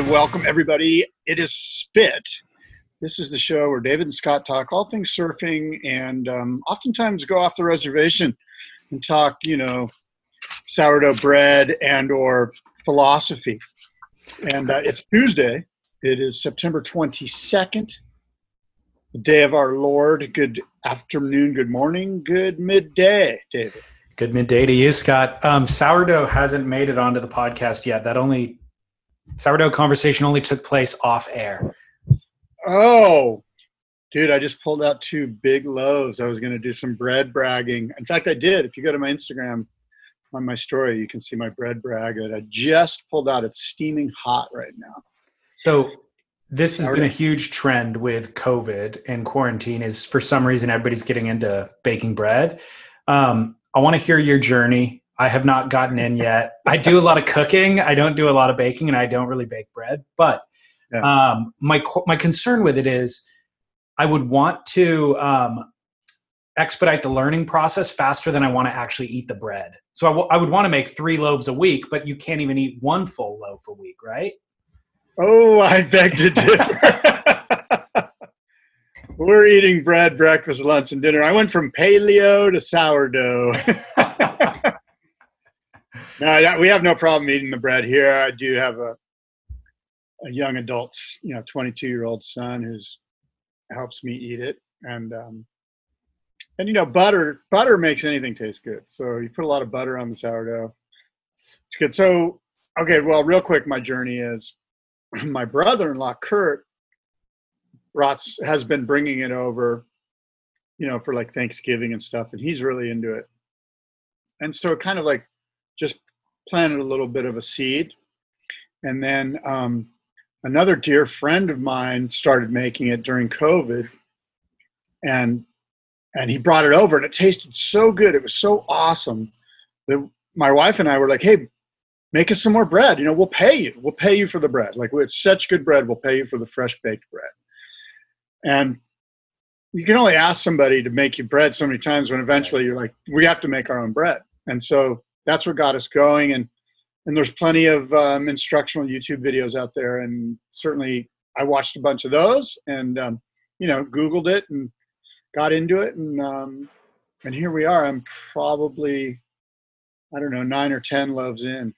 Welcome everybody. It is Spit. This is the show where David and Scott talk all things surfing and um, oftentimes go off the reservation and talk, you know, sourdough bread and or philosophy. And uh, it's Tuesday. It is September 22nd, the day of our Lord. Good afternoon, good morning, good midday, David. Good midday to you, Scott. Um, sourdough hasn't made it onto the podcast yet. That only sourdough conversation only took place off air. Oh, dude, I just pulled out two big loaves. I was going to do some bread bragging. In fact, I did. If you go to my Instagram on my story, you can see my bread brag that I just pulled out. It's steaming hot right now. So this has been a huge trend with COVID and quarantine. Is for some reason everybody's getting into baking bread. Um, I want to hear your journey. I have not gotten in yet. I do a lot of cooking. I don't do a lot of baking, and I don't really bake bread. But Yeah. um, my my concern with it is, I would want to um, expedite the learning process faster than I want to actually eat the bread. So I, w- I would want to make three loaves a week, but you can't even eat one full loaf a week, right? Oh, I beg to differ. We're eating bread, breakfast, lunch, and dinner. I went from paleo to sourdough. no, we have no problem eating the bread here. I do have a a young adult, you know, 22 year old son who's helps me eat it, and um, and you know, butter butter makes anything taste good. So you put a lot of butter on the sourdough. It's good. So okay, well, real quick, my journey is my brother-in-law Kurt brought has been bringing it over, you know, for like Thanksgiving and stuff, and he's really into it. And so it kind of like just planted a little bit of a seed, and then um, another dear friend of mine started making it during COVID, and and he brought it over, and it tasted so good. It was so awesome that my wife and I were like, "Hey, make us some more bread. You know, we'll pay you. We'll pay you for the bread. Like it's such good bread. We'll pay you for the fresh baked bread. And you can only ask somebody to make you bread so many times when eventually you're like, we have to make our own bread. And so that's what got us going. And and there's plenty of um, instructional YouTube videos out there. And certainly I watched a bunch of those and um, you know Googled it and got into it. And um, and here we are. I'm probably I don't know nine or ten loaves in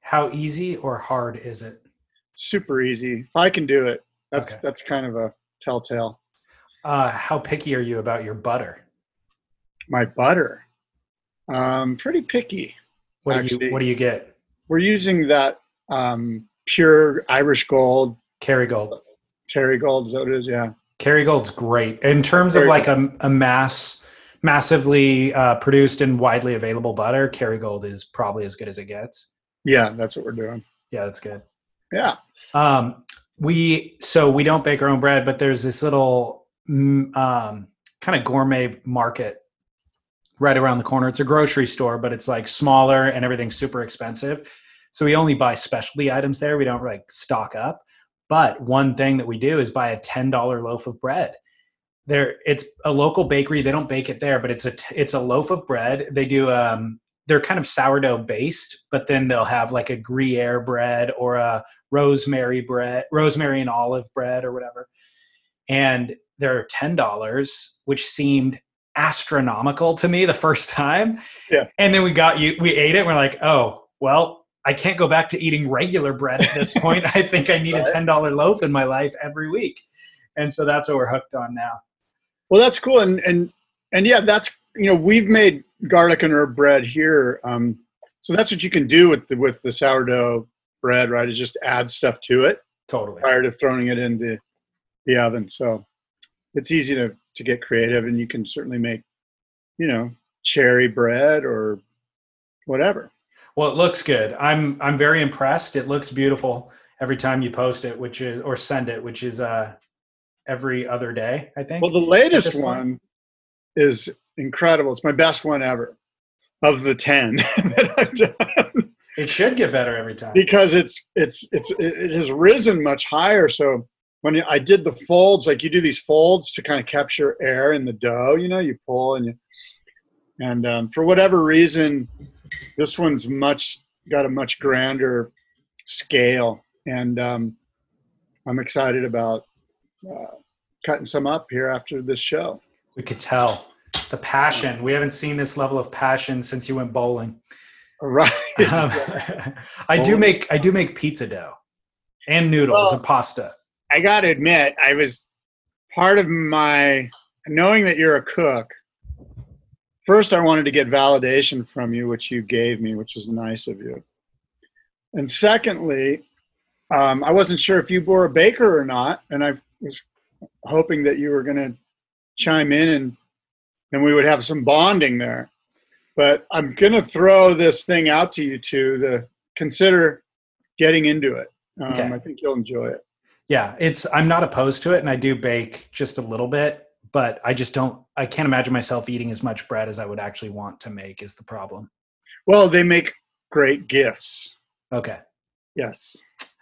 How easy or hard is it? super easy. If I can do it, that's Okay. that's kind of a telltale. Uh, how picky are you about your butter? My butter, um, pretty picky. What do you What do you get? We're using that um, pure Irish Gold, Kerrygold. Terry Gold. Is that what it is? Yeah. Kerrygold's great in terms of like a, a mass, massively uh, produced and widely available butter. Kerrygold is probably as good as it gets. Yeah, that's what we're doing. Yeah, that's good. Yeah. Um, we so we don't bake our own bread, but there's this little mm, um, kind of gourmet market right around the corner. It's a grocery store, but it's like smaller and everything's super expensive. So we only buy specialty items there. We don't like stock up. But one thing that we do is buy a ten dollar loaf of bread. There, it's a local bakery. They don't bake it there, but it's a it's a loaf of bread. They do um, they're kind of sourdough based, but then they'll have like a Gruyere bread or a rosemary bread, rosemary and olive bread or whatever. And they're ten dollars, which seemed astronomical to me the first time. Yeah. And then we got you, we ate it. And we're like, oh, well, I can't go back to eating regular bread at this point. I think I need a ten dollar loaf in my life every week. And so that's what we're hooked on now. Well, that's cool. And and and yeah, that's you know we've made garlic and herb bread here. Um, so that's what you can do with the with the sourdough bread, right? Is just add stuff to it Totally. prior to throwing it into the oven. So it's easy to to get creative, and you can certainly make, you know, cherry bread or whatever. Well, it looks good. I'm I'm very impressed. It looks beautiful. every time you post it, which is or send it, which is uh every other day, I think. Well, the latest one is incredible. It's my best one ever of the 10 that I've done it should get better every time. because it's it's it's it it has risen much higher. So when I did the folds, like you do these folds to kind of capture air in the dough, you know, you pull and you and um, for whatever reason, this one's much got a much grander scale, and um, I'm excited about uh, cutting some up here after this show. We could tell the passion. We haven't seen this level of passion since you went bowling. Right. Um, I do make I do make pizza dough and noodles Well- and pasta. I got to admit, I was part of my knowing that you're a cook. First, I wanted to get validation from you, which you gave me, which was nice of you. And secondly, um, I wasn't sure if you were a baker or not, and I was hoping that you were going to chime in and and we would have some bonding there. But I'm going to throw this thing out to you two to consider getting into it. Um, Okay. I think you'll enjoy it. Yeah, it's I'm not opposed to it and I do bake just a little bit, but I just don't I can't imagine myself eating as much bread as I would actually want to make is the problem. Well, they make great gifts. Okay. Yes.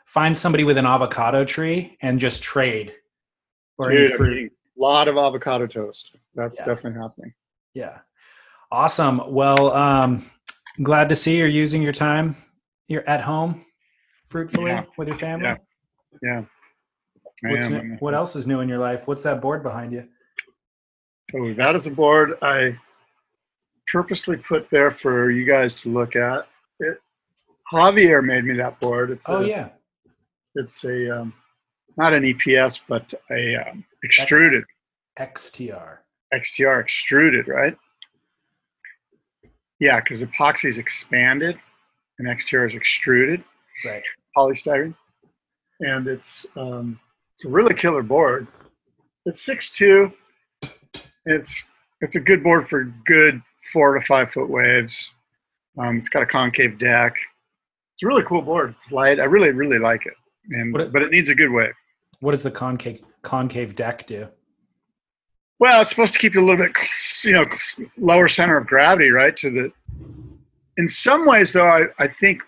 Find somebody with an avocado tree and just trade. Or Dude, fruit. a lot of avocado toast. That's Yeah. definitely happening. Yeah. Awesome. Well, um, glad to see you're using your time. You're at home fruitfully Yeah. with your family. Yeah. Yeah. What's new, what else is new in your life? What's that board behind you? Oh, that is a board I purposely put there for you guys to look at. It, Javier made me that board. It's Oh a, yeah. It's a um, not an EPS, but a um, extruded XTR. XTR extruded, right? Yeah, because epoxy is expanded and XTR is extruded. Right. polystyrene, and it's um, it's a really killer board. It's six two. It's it's a good board for good four to five foot waves. Um, it's got a concave deck. It's a really cool board. It's light. I really really like it, and it- but it needs a good wave. What does the concave concave deck do? Well, it's supposed to keep you a little bit, you know, lower center of gravity, right? To the. In some ways, though, I, I think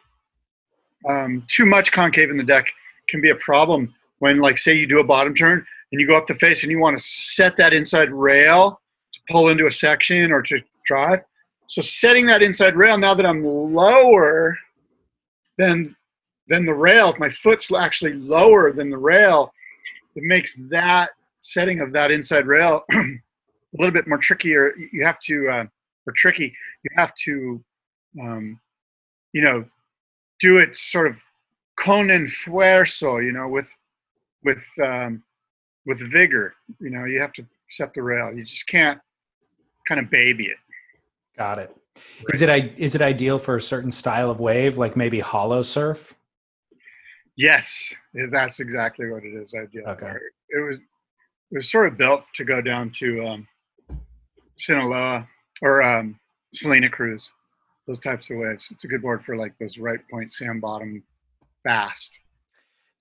um, too much concave in the deck can be a problem when, like, say you do a bottom turn and you go up the face and you want to set that inside rail to pull into a section or to drive. So setting that inside rail now that I'm lower than than the rail, if my foot's actually lower than the rail, it makes that setting of that inside rail a little bit more trickier. You have to, uh, or tricky. You have to, um, you know, do it sort of con esfuerzo, you know, with with um, with vigor. You know, you have to set the rail. You just can't kind of baby it. Got it. Is it is it ideal for a certain style of wave, like maybe hollow surf? Yes, that's exactly what it is. Ideal. Okay. It was it was sort of built to go down to um, Sinaloa or um, Salina Cruz, those types of waves. It's a good board for like those right point sand bottom fast.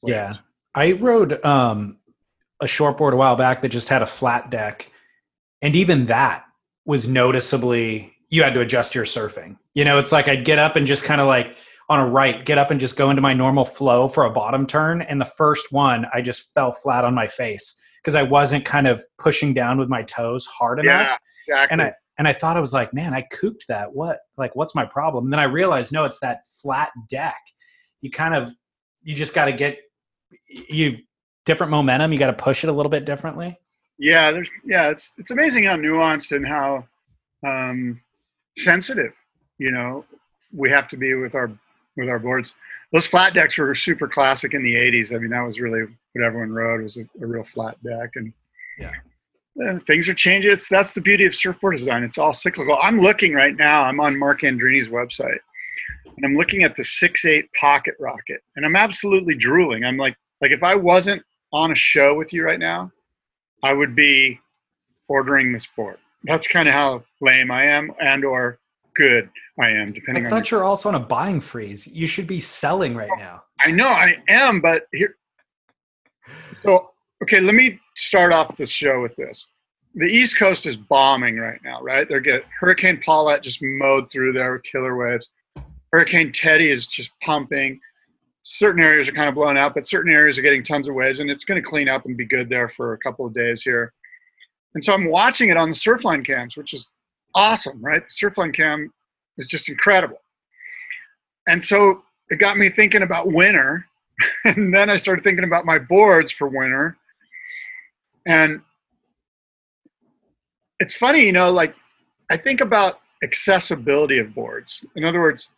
waves. Yeah. I rode um, a shortboard a while back that just had a flat deck. And even that was noticeably, you had to adjust your surfing. You know, it's like I'd get up and just kind of like on a right, get up and just go into my normal flow for a bottom turn. And the first one, I just fell flat on my face because I wasn't kind of pushing down with my toes hard enough. Yeah, exactly. and I and I thought I was like, man, I cooped that. What like what's my problem? And then I realized, no, it's that flat deck. You kind of you just got to get you different momentum. You got to push it a little bit differently. yeah, there's yeah, it's it's amazing how nuanced and how um, sensitive, you know, we have to be with our with our boards. Those flat decks were super classic in the '80s. I mean, that was really what everyone rode was a, a real flat deck, and Yeah. uh, things are changing. It's that's the beauty of surfboard design. It's all cyclical. I'm looking right now. I'm on Mark Andreini's website, and I'm looking at the six eight pocket rocket, and I'm absolutely drooling. I'm like, like if I wasn't on a show with you right now, I would be ordering this board. That's kind of how lame I am, and or good I am, depending I on. thought you were also on a buying freeze. You should be selling right now. I know I am, but here. So okay, let me start off the show with this. The East Coast is bombing right now, right? They're get Hurricane Paulette just mowed through there with killer waves. Hurricane Teddy is just pumping. Certain areas are kind of blown out, but certain areas are getting tons of waves, and it's going to clean up and be good there for a couple of days here. And so I'm watching it on the Surfline cams, which is awesome, right? The Surfline cam is just incredible. And so it got me thinking about winter. and then I started thinking about my boards for winter. And it's funny, you know, like I think about accessibility of boards. In other words,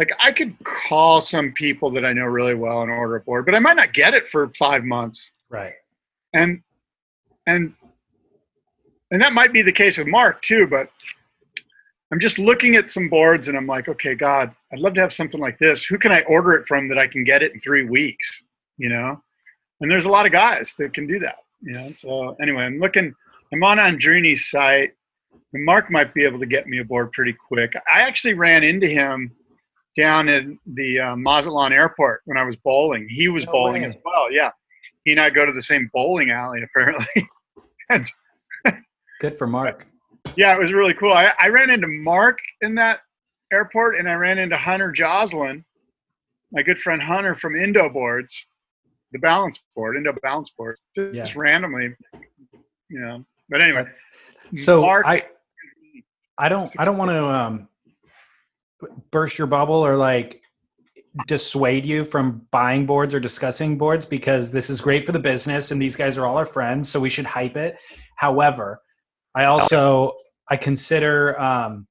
like I could call some people that I know really well and order a board, but I might not get it for five months. Right. And and and that might be the case with Mark too, but I'm just looking at some boards and I'm like, okay, God, I'd love to have something like this. Who can I order it from that I can get it in three weeks? You know? And there's a lot of guys that can do that. You know, so anyway, I'm looking I'm on Andreini's site. And Mark might be able to get me a board pretty quick. I actually ran into him down in the uh, Mazatlan airport when I was bowling. He was No bowling way. as well. Yeah. He and I go to the same bowling alley apparently. and Good for Mark. yeah, it was really cool. I, I ran into Mark in that airport and I ran into Hunter Joslin, my good friend Hunter from Indo Boards, the balance board, Indo Balance Board, just Yeah. randomly, you know. But anyway, So Mark, I I don't I don't want to um burst your bubble or like dissuade you from buying boards or discussing boards because this is great for the business and these guys are all our friends so we should hype it. However, I also I consider um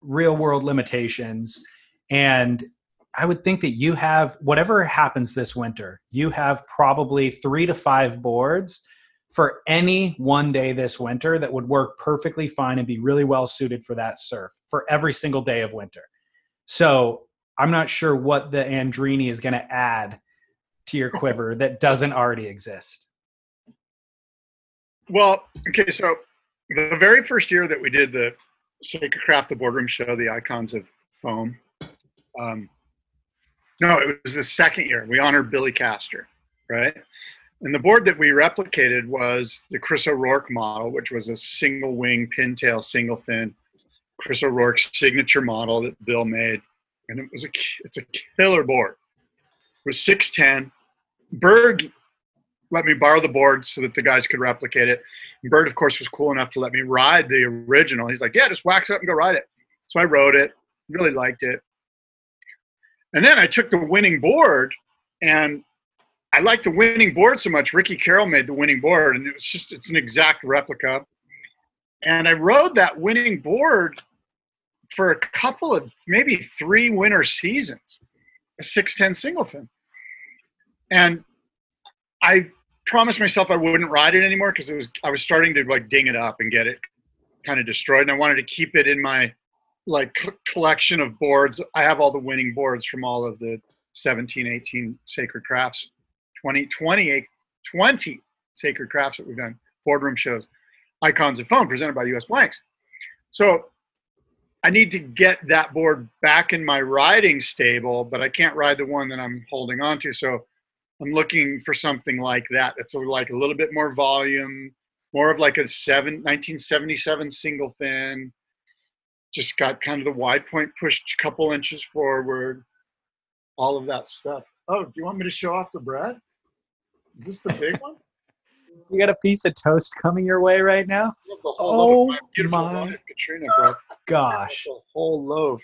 real world limitations and I would think that you have whatever happens this winter, you have probably 3 to 5 boards for any one day this winter that would work perfectly fine and be really well suited for that surf for every single day of winter. So I'm not sure what the Andreini is going to add to your quiver that doesn't already exist. Well, okay, so the very first year that we did the Sacred Craft, the boardroom show, the icons of foam. Um, no, it was the second year. We honored Billy Castor, right? And the board that we replicated was the Chris O'Rourke model, which was a single wing pintail, single fin. Chris O'Rourke's signature model that Bill made, and it was a it's a killer board. It was six ten. Bird let me borrow the board so that the guys could replicate it. And Bird, of course, was cool enough to let me ride the original. He's like, "Yeah, just wax it up and go ride it." So I rode it, really liked it. And then I took the winning board, and I liked the winning board so much. Ricky Carroll made the winning board, and it was just it's an exact replica. And I rode that winning board for a couple of maybe three winter seasons, a 610 single fin. And I promised myself I wouldn't ride it anymore because it was I was starting to like ding it up and get it kind of destroyed, and I wanted to keep it in my like c- collection of boards. I have all the winning boards from all of the 17, 18 Sacred Crafts, 20, 20, 20 Sacred Crafts that we've done, boardroom shows, icons of foam presented by US Blanks. So I need to get that board back in my riding stable, but I can't ride the one that I'm holding on to. So I'm looking for something like that. That's a, like a little bit more volume, more of like a seven, 1977 single fin. Just got kind of the wide point pushed a couple inches forward, all of that stuff. Oh, do you want me to show off the bread? Is this the big one? You got a piece of toast coming your way right now? Look, the whole loaf. Oh beautiful my Katrina. Gosh, The whole loaf.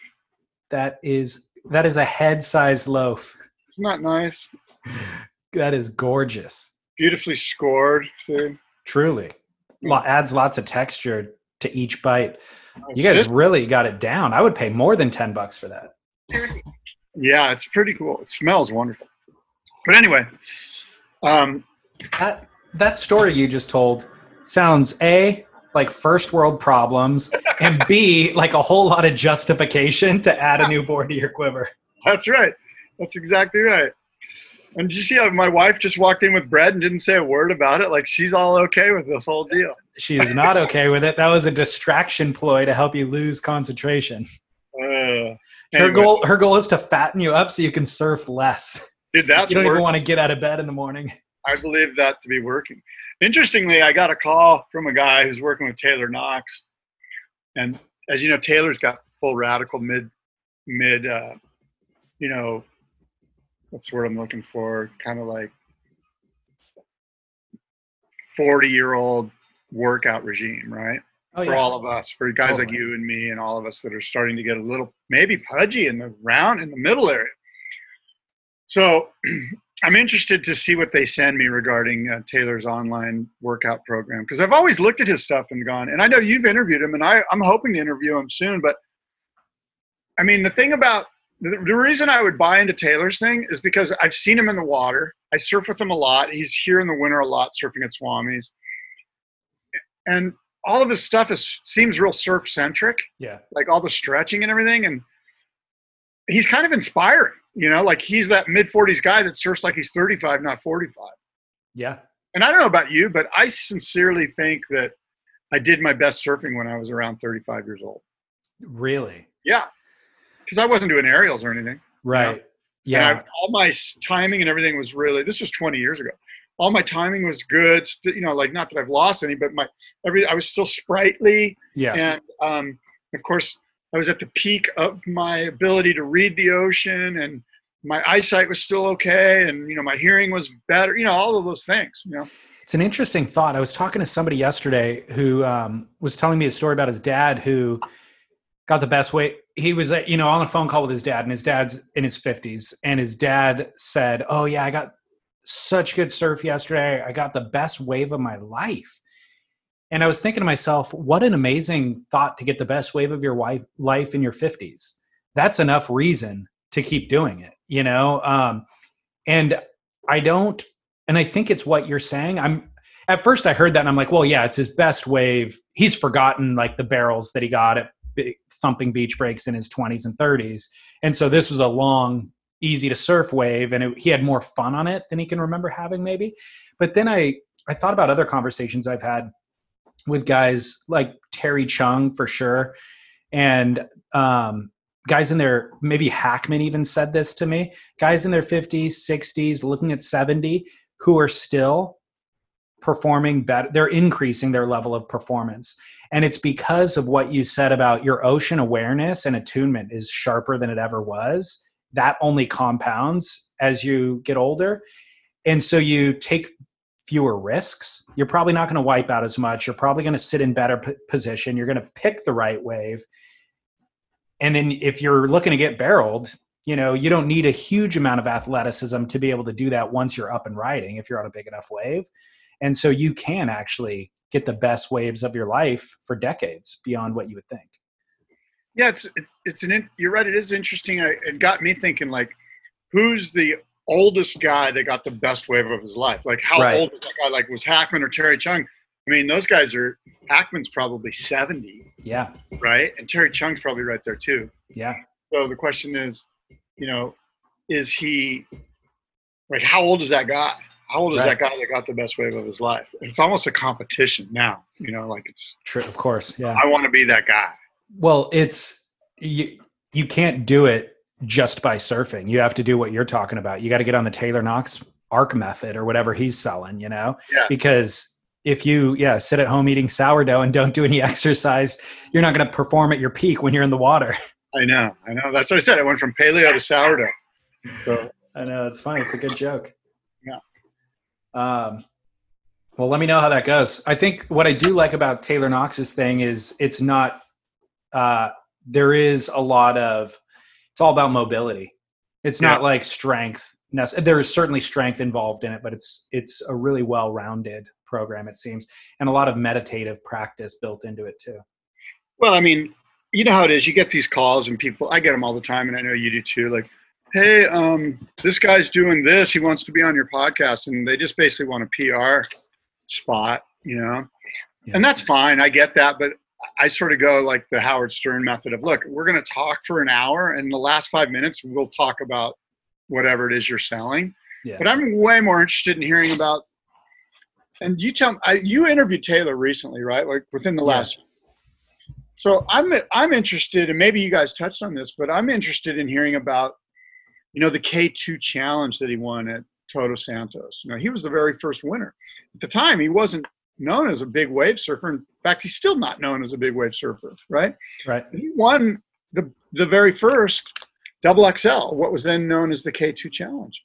that is that is a head-sized loaf. Isn't that nice? That is gorgeous. Beautifully scored. See? Truly. Lo- adds lots of texture to each bite. You guys really got it down. I would pay more than 10 bucks for that. yeah, it's pretty cool. It smells wonderful. But anyway, um, That that story you just told sounds A like first world problems and B like a whole lot of justification to add a new board to your quiver. that's right. That's exactly right. And did you see how my wife just walked in with bread and didn't say a word about it? Like she's all okay with this whole deal. She is not okay with it. That was a distraction ploy to help you lose concentration. Uh, Her goal her goal is to fatten you up so you can surf less. Dude, that's you don't work- even want to get out of bed in the morning. I believe that to be working. Interestingly, I got a call from a guy who's working with Taylor Knox, and as you know, Taylor's got full radical mid, mid, uh, you know, what's the word I'm looking for? Kind of like forty-year-old workout regime, right? Oh for all of us, for guys like you and me, and all of us that are starting to get a little maybe pudgy in the round in the middle area. So I'm interested to see what they send me regarding uh, Taylor's online workout program because I've always looked at his stuff and gone, and I know you've interviewed him, and I, I'm hoping to interview him soon. But I mean, the thing about the, the reason I would buy into Taylor's thing is because I've seen him in the water. I surf with him a lot. He's here in the winter a lot, surfing at Swami's, and all of his stuff is seems real surf centric Yeah. like all the stretching and everything and he's kind of inspiring you know like he's that mid 40s guy that surfs like he's 35 not 45 Yeah. and i don't know about you but i sincerely think that i did my best surfing when i was around 35 years old Really. yeah because i wasn't doing aerials or anything Right. And Yeah. I, all my timing and everything was really this was 20 years ago all my timing was good you know like not that i've lost any but my every i was still sprightly yeah. and um, of course i was at the peak of my ability to read the ocean and my eyesight was still okay and you know my hearing was better you know all of those things you know It's an interesting thought. I was talking to somebody yesterday who um, was telling me a story about his dad who got the best way. He was, uh, you know, on a phone call with his dad, and his dad's in his fifties, and his dad said, "Oh yeah, I got such good surf yesterday. I got the best wave of my life." And I was thinking to myself, what an amazing thought to get the best wave of your wife, life in your fifties. That's enough reason to keep doing it, you know. Um, and I don't and I think it's what you're saying. I'm at first I heard that and I'm like, well, yeah, it's his best wave. He's forgotten like the barrels that he got at thumping beach breaks in his 20s and 30s, and so this was a long, easy to surf wave, and it, he had more fun on it than he can remember having maybe. But then I I thought about other conversations I've had with guys like Terry Chung for sure, and um, guys in their maybe Hackman even said this to me. Guys in their 50s, 60s, looking at 70 who are still performing better they're increasing their level of performance. And it's because of what you said about your ocean awareness and attunement is sharper than it ever was. That only compounds as you get older. And so you take fewer risks. You're probably not going to wipe out as much. You're probably going to sit in better p- position. You're going to pick the right wave. And then if you're looking to get barreled you know you don't need a huge amount of athleticism to be able to do that once you're up and riding if you're on a big enough wave. And so you can actually get the best waves of your life for decades beyond what you would think. Yeah it's it's, an you're right it is interesting. I, it got me thinking like who's the oldest guy that got the best wave of his life like how Right. old was that guy like was hackman or terry chung i mean those guys are hackman's probably 70 yeah right and terry chung's probably right there too yeah So the question is, you know, is he like how old is that guy? How old is Right. that guy that got the best wave of his life? It's almost a competition now. You know, like it's true of course yeah I want to be that guy. well it's you you can't do it just by surfing you have to do what you're talking about you got to get on the taylor knox arc method or whatever he's selling you know Yeah. because if you yeah sit at home eating sourdough and don't do any exercise you're not going to perform at your peak when you're in the water I know, I know. That's what I said. I went from paleo to sourdough. So I know it's funny. It's a good joke. Yeah. Um, well, let me know how that goes. I think what I do like about Taylor Knox's thing is it's not. Uh, there is a lot of. It's all about mobility. It's not like strength. There is certainly strength involved in it, but it's it's a really well-rounded program. It seems, and a lot of meditative practice built into it too. well, I mean, you know how it is. You get these calls and people I get them all the time and I know you do too, like, hey, um, this guy's doing this, he wants to be on your podcast, and they just basically want a PR spot, you know? Yeah. And that's fine. I get that, but I sort of go like the Howard Stern method of look, we're going to talk for an hour, and the last five minutes we'll talk about whatever it is you're selling. Yeah. But I'm way more interested in hearing about. And you tell I, you interviewed Taylor recently, right? Like within the Yeah. last. So I'm I'm interested, and maybe you guys touched on this, but I'm interested in hearing about you know, the K2 challenge that he won at Todos Santos. You know, he was the very first winner. At the time, he wasn't known as a big wave surfer. In fact, he's still not known as a big wave surfer, right? Right. He won the the very first double XL, what was then known as the K2 challenge.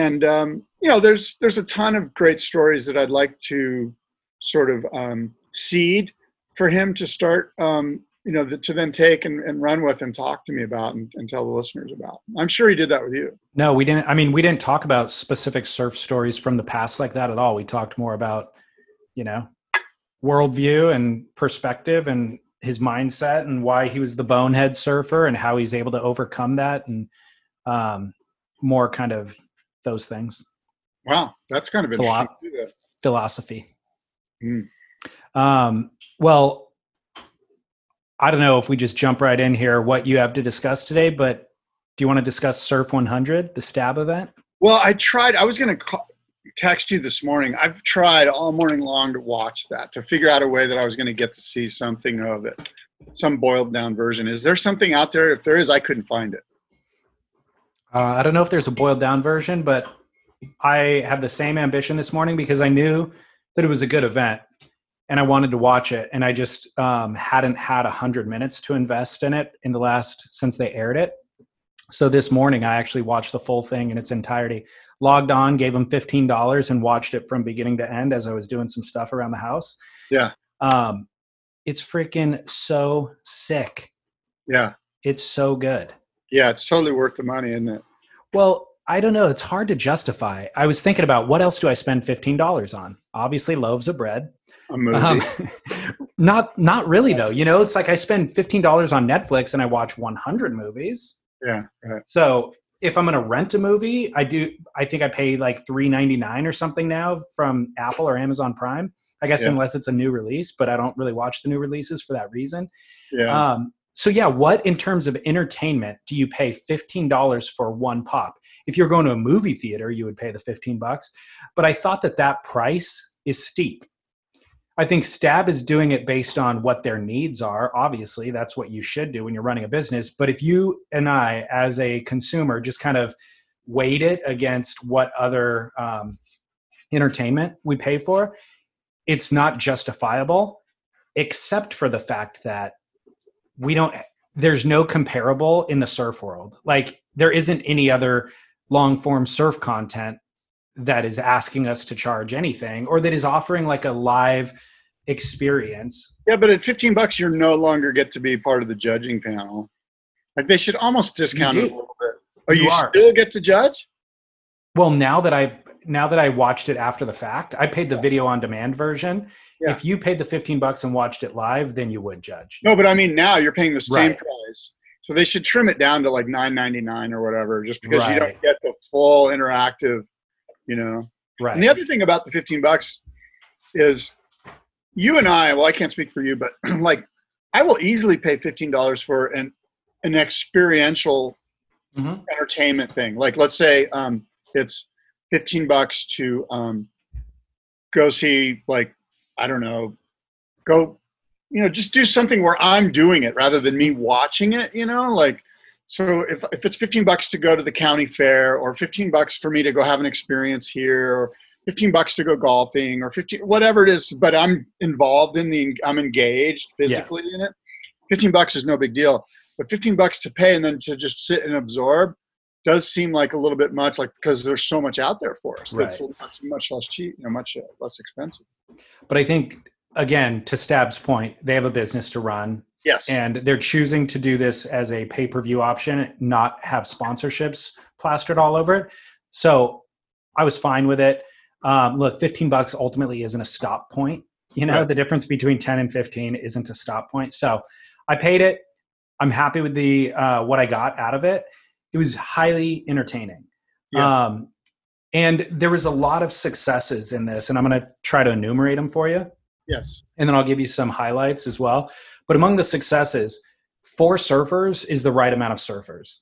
And um, you know, there's there's a ton of great stories that I'd like to sort of um, seed for him to start um, you know, the, to then take and, and run with and talk to me about and, and tell the listeners about. I'm sure he did that with you. No, we didn't. I mean, we didn't talk about specific surf stories from the past like that at all. We talked more about, you know, worldview and perspective and his mindset and why he was the bonehead surfer and how he's able to overcome that and um, more kind of those things. Wow, that's kind of interesting. Philo- philosophy. Mm. Um, well, I don't know if we just jump right in here, what you have to discuss today, but do you want to discuss Surf 100, the stab event? Well, I tried, I was going to text you this morning. I've tried all morning long to watch that, to figure out a way that I was going to get to see something of it, some boiled down version. Is there something out there? If there is, I couldn't find it. Uh, I don't know if there's a boiled down version, but I had the same ambition this morning because I knew that it was a good event and I wanted to watch it, and I just um, hadn't had a hundred minutes to invest in it in the last since they aired it. So this morning, I actually watched the full thing in its entirety. Logged on, gave them fifteen dollars, and watched it from beginning to end as I was doing some stuff around the house. Yeah, um, it's freaking so sick. Yeah, it's so good. Yeah, it's totally worth the money, isn't it? Well, I don't know. It's hard to justify. I was thinking about what else do I spend fifteen dollars on? Obviously, loaves of bread. A movie. Um, not not really though. You know, it's like I spend fifteen dollars on Netflix and I watch one hundred movies. Yeah. Right. So if I'm going to rent a movie, I do. I think I pay like three ninety nine or something now from Apple or Amazon Prime. I guess Yeah. unless it's a new release, but I don't really watch the new releases for that reason. Yeah. Um, so yeah, what in terms of entertainment do you pay fifteen dollars for one pop? If you're going to a movie theater, you would pay the fifteen bucks. But I thought that that price is steep. I think Stab is doing it based on what their needs are. Obviously, that's what you should do when you're running a business. But if you and I, as a consumer, just kind of weighed it against what other um, entertainment we pay for, it's not justifiable, except for the fact that we don't. There's no comparable in the surf world. Like there isn't any other long form surf content that is asking us to charge anything or that is offering like a live experience. Yeah, but at 15 bucks, you no longer get to be part of the judging panel. Like they should almost discount it a little bit. Oh, you, You still get to judge? Well, now that I now that I watched it after the fact, I paid the video on demand version. Yeah. If you paid the 15 bucks and watched it live, then you would judge. No, but I mean now you're paying the same Right. price. So they should trim it down to like 9.99 or whatever, just because you don't get the full interactive, you know. Right. And the other thing about the 15 bucks is you and I, well, I can't speak for you, but like I will easily pay $15 for an an experiential Mhm. entertainment thing. Like let's say um, it's 15 bucks to um, go see like I don't know, go you know, just do something where I'm doing it rather than me watching it, you know, like so if if it's 15 bucks to go to the county fair or 15 bucks for me to go have an experience here or 15 bucks to go golfing or 15 whatever it is but I'm involved in the I'm engaged physically in it 15 bucks is no big deal but 15 bucks to pay and then to just sit and absorb does seem like a little bit much like because there's so much out there for us Right. that's much less cheap you know much uh, less expensive But I think again, to Stab's point, they have a business to run. Yes. And they're choosing to do this as a pay-per-view option not have sponsorships plastered all over it. So i was fine with it. Um, look 15 bucks ultimately isn't a stop point. You know Right. the difference between 10 and 15 isn't a stop point. So i paid it. I'm happy with the uh, what i got out of it. It was highly entertaining. Yeah. um, and there was a lot of successes in this and i'm going to try to enumerate them for you. Yes. And then I'll give you some highlights as well. But among the successes, four surfers is the right amount of surfers.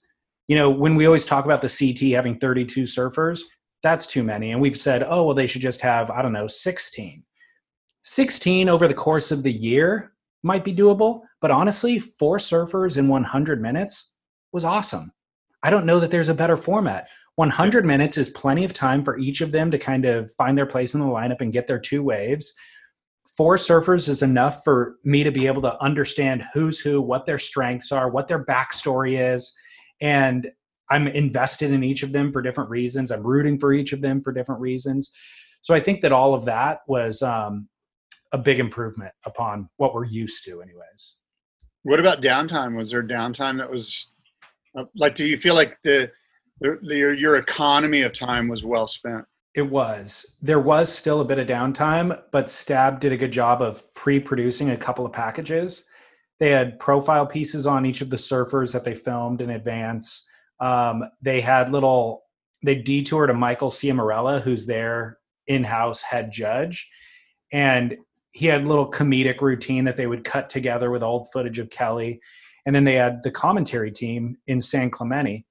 You know, when we always talk about the CT having 32 surfers, that's too many. And we've said, oh, well, they should just have, I don't know, 16. 16 over the course of the year might be doable. But honestly, four surfers in 100 minutes was awesome. I don't know that there's a better format. 100 minutes is plenty of time for each of them to kind of find their place in the lineup and get their two waves. Four surfers is enough for me to be able to understand who's who, what their strengths are, what their backstory is. And I'm invested in each of them for different reasons. I'm rooting for each of them for different reasons. So I think that all of that was um, a big improvement upon what we're used to, anyways. What about downtime? Was there downtime that was uh, like? Do you feel like the, the, the your, your economy of time was well spent? It was. There was still a bit of downtime, but Stab did a good job of pre-producing a couple of packages. They had profile pieces on each of the surfers that they filmed in advance. Um, they had little. They detoured to Michael Ciaramella, who's their in-house head judge, and he had a little comedic routine that they would cut together with old footage of Kelly. And then they had the commentary team in San Clemente.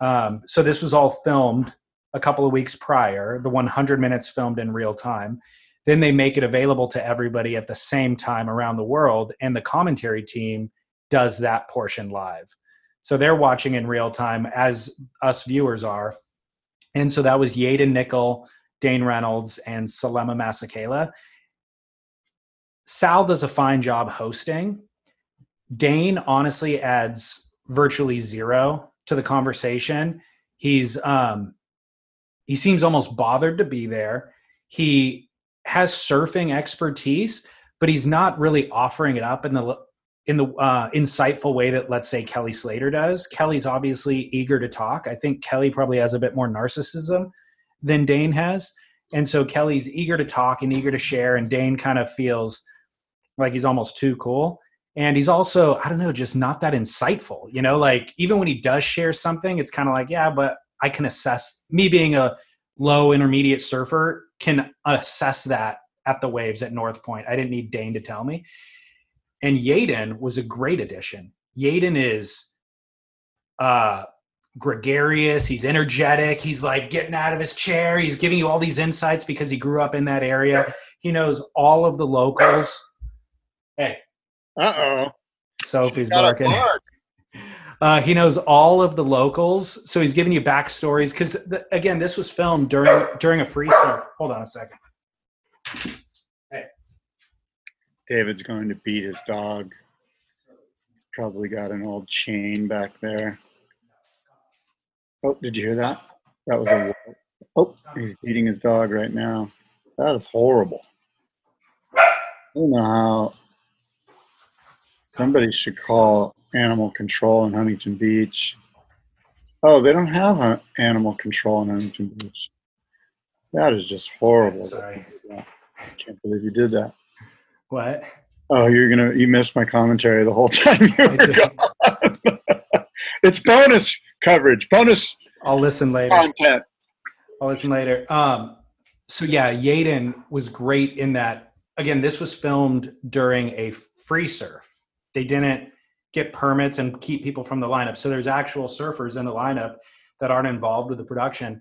Um, so this was all filmed a couple of weeks prior, the 100 minutes filmed in real time. Then they make it available to everybody at the same time around the world, and the commentary team does that portion live. So they're watching in real time as us viewers are. And so that was Yadin Nicol, Dane Reynolds, and Selema Masekela. Sal does a fine job hosting. Dane honestly adds virtually zero to the conversation. He's um he seems almost bothered to be there. He has surfing expertise, but he's not really offering it up in the in the uh, insightful way that let's say Kelly Slater does. Kelly's obviously eager to talk. I think Kelly probably has a bit more narcissism than Dane has, and so Kelly's eager to talk and eager to share, and Dane kind of feels like he's almost too cool. And he's also, I don't know, just not that insightful. You know, like even when he does share something, it's kind of like, yeah, but I can assess me being a low intermediate surfer can assess that at the waves at North Point. I didn't need Dane to tell me. And Yadin was a great addition. Yadin is uh gregarious, he's energetic, he's like getting out of his chair, he's giving you all these insights because he grew up in that area. He knows all of the locals Hey. Uh oh. Sophie's barking. Uh, he knows all of the locals, so he's giving you backstories. Because again, this was filmed during during a free surf. Hold on a second. Hey. David's going to beat his dog. He's probably got an old chain back there. Oh, did you hear that? That was a. Oh, he's beating his dog right now. That is horrible. I don't know how Somebody should call animal control in Huntington Beach. Oh, they don't have animal control in Huntington Beach. That is just horrible. Sorry. I can't believe you did that. What? Oh, you're gonna you missed my commentary the whole time you were gone. it's bonus coverage, bonus. I'll listen later. Content. I'll listen later. Um, so yeah, Yadin was great in that. Again, this was filmed during a free surf, they didn't get permits and keep people from the lineup. So there's actual surfers in the lineup that aren't involved with the production.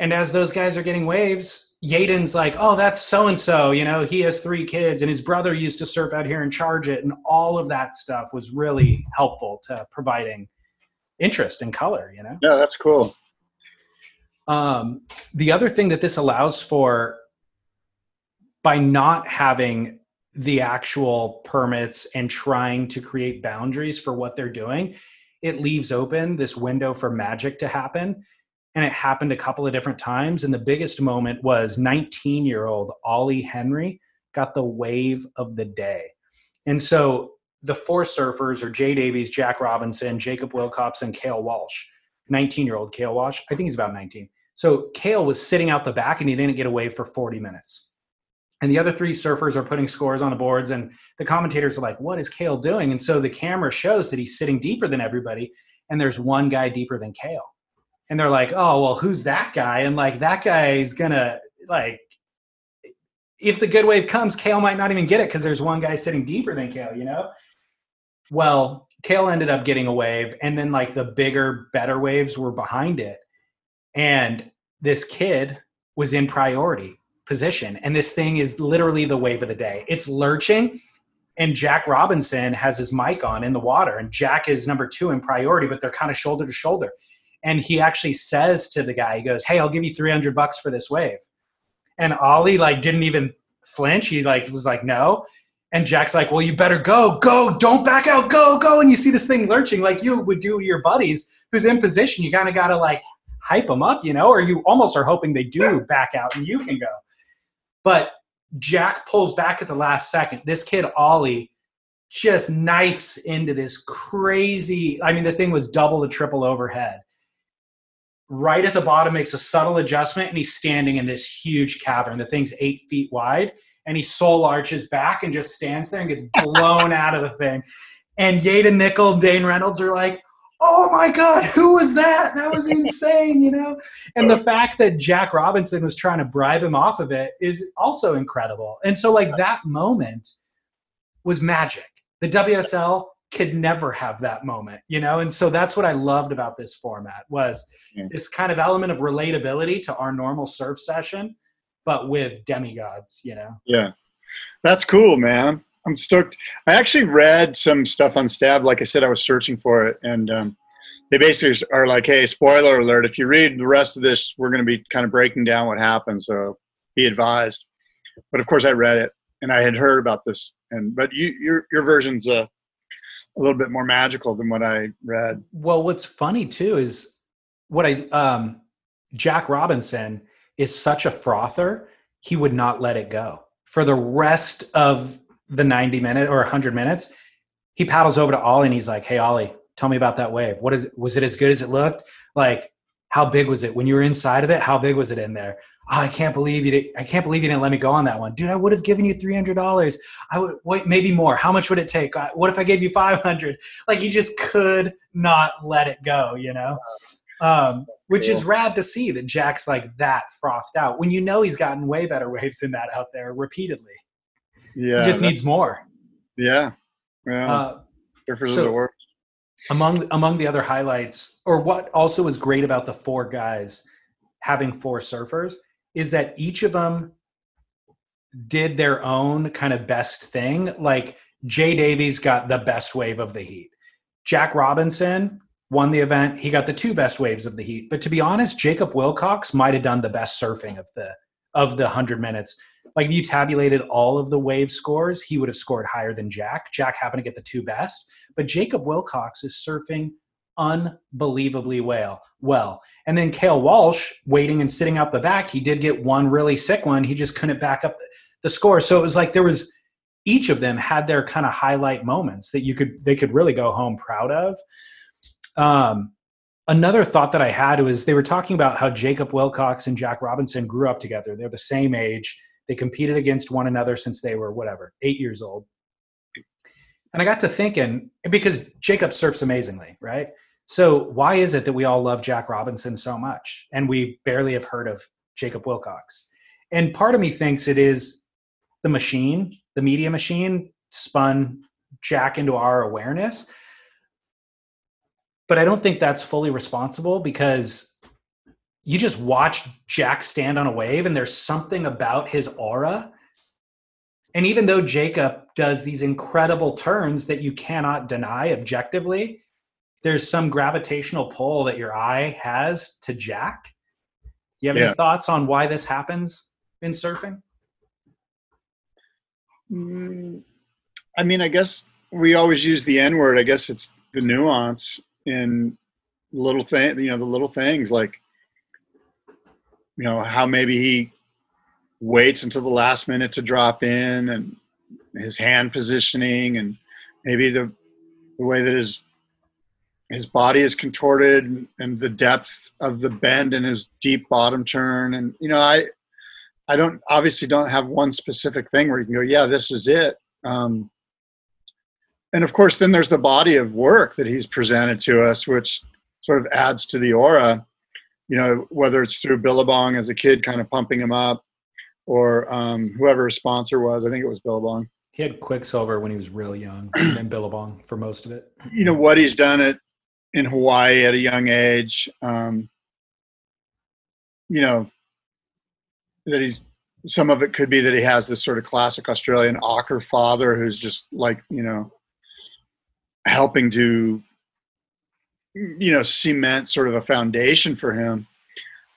And as those guys are getting waves, Yadin's like, oh, that's so and so. You know, he has three kids and his brother used to surf out here and charge it. And all of that stuff was really helpful to providing interest and color, you know? Yeah, that's cool. Um, the other thing that this allows for by not having the actual permits and trying to create boundaries for what they're doing, it leaves open this window for magic to happen. And it happened a couple of different times. And the biggest moment was 19 year old Ollie Henry got the wave of the day. And so the four surfers are Jay Davies, Jack Robinson, Jacob Willcox, and Kael Walsh. 19 year old Kael Walsh. I think he's about 19. So Kael was sitting out the back and he didn't get away for 40 minutes and the other three surfers are putting scores on the boards and the commentators are like what is Kael doing? And so the camera shows that he's sitting deeper than everybody and there's one guy deeper than Kael. And they're like oh well who's that guy? And like that guy is gonna like if the good wave comes Kael might not even get it because there's one guy sitting deeper than Kael you know? Well Kael ended up getting a wave and then like the bigger better waves were behind it. And this kid was in priority position. And this thing is literally the wave of the day. It's lurching and Jack Robinson has his mic on in the water, and Jack is number two in priority, but they're kind of shoulder to shoulder. And he actually says to the guy, he goes, "Hey, I'll give you three hundred bucks for this wave." And Ollie like didn't even flinch. He like was like, "No." And Jack's like, "Well, you better go, go, don't back out, go, go." And you see this thing lurching like you would do your buddies who's in position. You kind of got to like hype them up, you know, or you almost are hoping they do back out and you can go. But Jack pulls back at the last second. This kid, Ollie, just knifes into this crazy. I mean, the thing was double to triple overhead. Right at the bottom, makes a subtle adjustment, and he's standing in this huge cavern. The thing's eight feet wide, and he soul arches back and just stands there and gets blown out of the thing. And Yadin Nicol, Dane Reynolds are like, oh my god who was that? That was insane you know? And the fact that jack robinson was trying to bribe him off of it is also incredible. And so like that moment was magic. The wsl could never have that moment you know? And so that's what i loved about this format was this kind of element of relatability to our normal surf session but with demigods you know? Yeah, that's cool, man. I'm stoked. I actually read some stuff on Stab. Like I said, I was searching for it, and um, they basically are like, "Hey, spoiler alert! If you read the rest of this, we're going to be kind of breaking down what happened, so be advised." But of course, I read it, and I had heard about this, and but you, your your version's a, a little bit more magical than what I read. Well, what's funny too is what I um Jack Robinson is such a frother, he would not let it go. For the rest of the 90 minute or 100 minutes, he paddles over to Ollie and he's like, "Hey Ollie, tell me about that wave. What is was it as good as it looked? Like how big was it when you were inside of it? How big was it in there? Oh, I can't believe you. Did, I can't believe you didn't let me go on that one, dude. I would have given you three hundred dollars. I would wait, maybe more. How much would it take? What if I gave you five hundred? Like he just could not let it go, you know. Um, which is rad to see that Jack's like that frothed out when you know he's gotten way better waves than that out there repeatedly. Yeah, he just needs more. yeah, yeah. Uh, so- among among the other highlights or what also is great about the four guys having four surfers is that each of them did their own kind of best thing. Like jay davies got the best wave of the heat. Jack robinson won the event. He got the two best waves of the heat. But to be honest jacob willcox might have done the best surfing of the of the 100 minutes like if you tabulated all of the wave scores he would have scored higher than jack jack happened to get the two best but Jacob Willcox is surfing unbelievably well. Well, and then Kael Walsh waiting and sitting out the back. He did get one really sick one. He just couldn't back up the, score. So it was like there was each of them had their kind of highlight moments that you could they could really go home proud of. Um, another thought that I had was they were talking about how Jacob Willcox and Jack Robinson grew up together. They're the same age. They competed against one another since they were whatever eight years old. And I got to thinking because Jacob surfs amazingly, right? So why is it that we all love Jack Robinson so much and we barely have heard of Jacob Willcox? And part of me thinks it is the machine, the media machine spun Jack into our awareness. But I don't think that's fully responsible because you just watch Jack stand on a wave and there's something about his aura and even though Jacob does these incredible turns that you cannot deny objectively, there's some gravitational pull that your eye has to Jack. You have Yeah. any thoughts on why this happens in surfing? Mm, I mean, I guess we always use the N word. I guess it's the nuance in little thing, you know, the little things like, you know, how maybe he waits until the last minute to drop in and his hand positioning and maybe the, the way that his his body is contorted and, and the depth of the bend in his deep bottom turn and you know i I don't obviously don't have one specific thing where you can go, yeah, this is it. Um, and of course, then there's the body of work that he's presented to us, which sort of adds to the aura. You know, whether it's through Billabong as a kid, kind of pumping him up, or um, whoever his sponsor was. I think it was Billabong. He had Quiksilver when he was real young, and then Billabong for most of it. you know what he's done at in Hawaii at a young age. Um, you know that he's some of it could be that he has this sort of classic Australian ocker father who's just like you know helping to you know cement sort of a foundation for him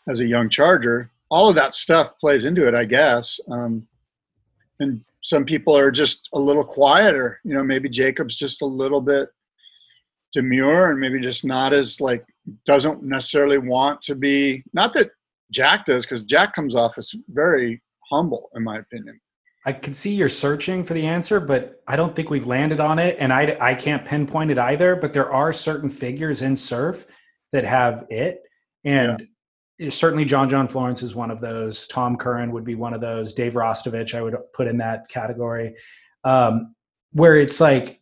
as a young charger all of that stuff plays into it i guess. Um, and some people are just a little quieter you know maybe jacob's just a little bit demure and maybe just not as like doesn't necessarily want to be not that jack does because jack comes off as very humble in my opinion I can see you're searching for the answer, but I don't think we've landed on it. And I, I can't pinpoint it either, but there are certain figures in surf that have it. And certainly John John Florence is one of those. Tom Curren would be one of those. Dave Rastovich, I would put in that category. Um, where it's like,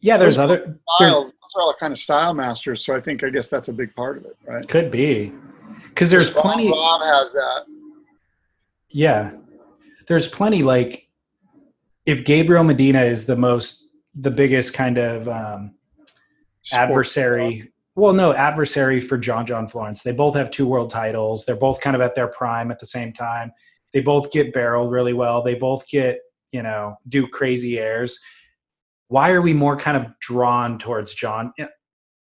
yeah, there's Those other, style, those are all kind of style masters so i think i guess that's a big part of it right could be. Because there's Rob- plenty. rob has that Yeah. There's plenty like if Gabriel Medina is the most the biggest kind of um adversary well no adversary for John John Florence. They both have two world titles. They're both kind of at their prime at the same time. They both get barreled really well. They both get, you know, do crazy airs. Why are we more kind of drawn towards John?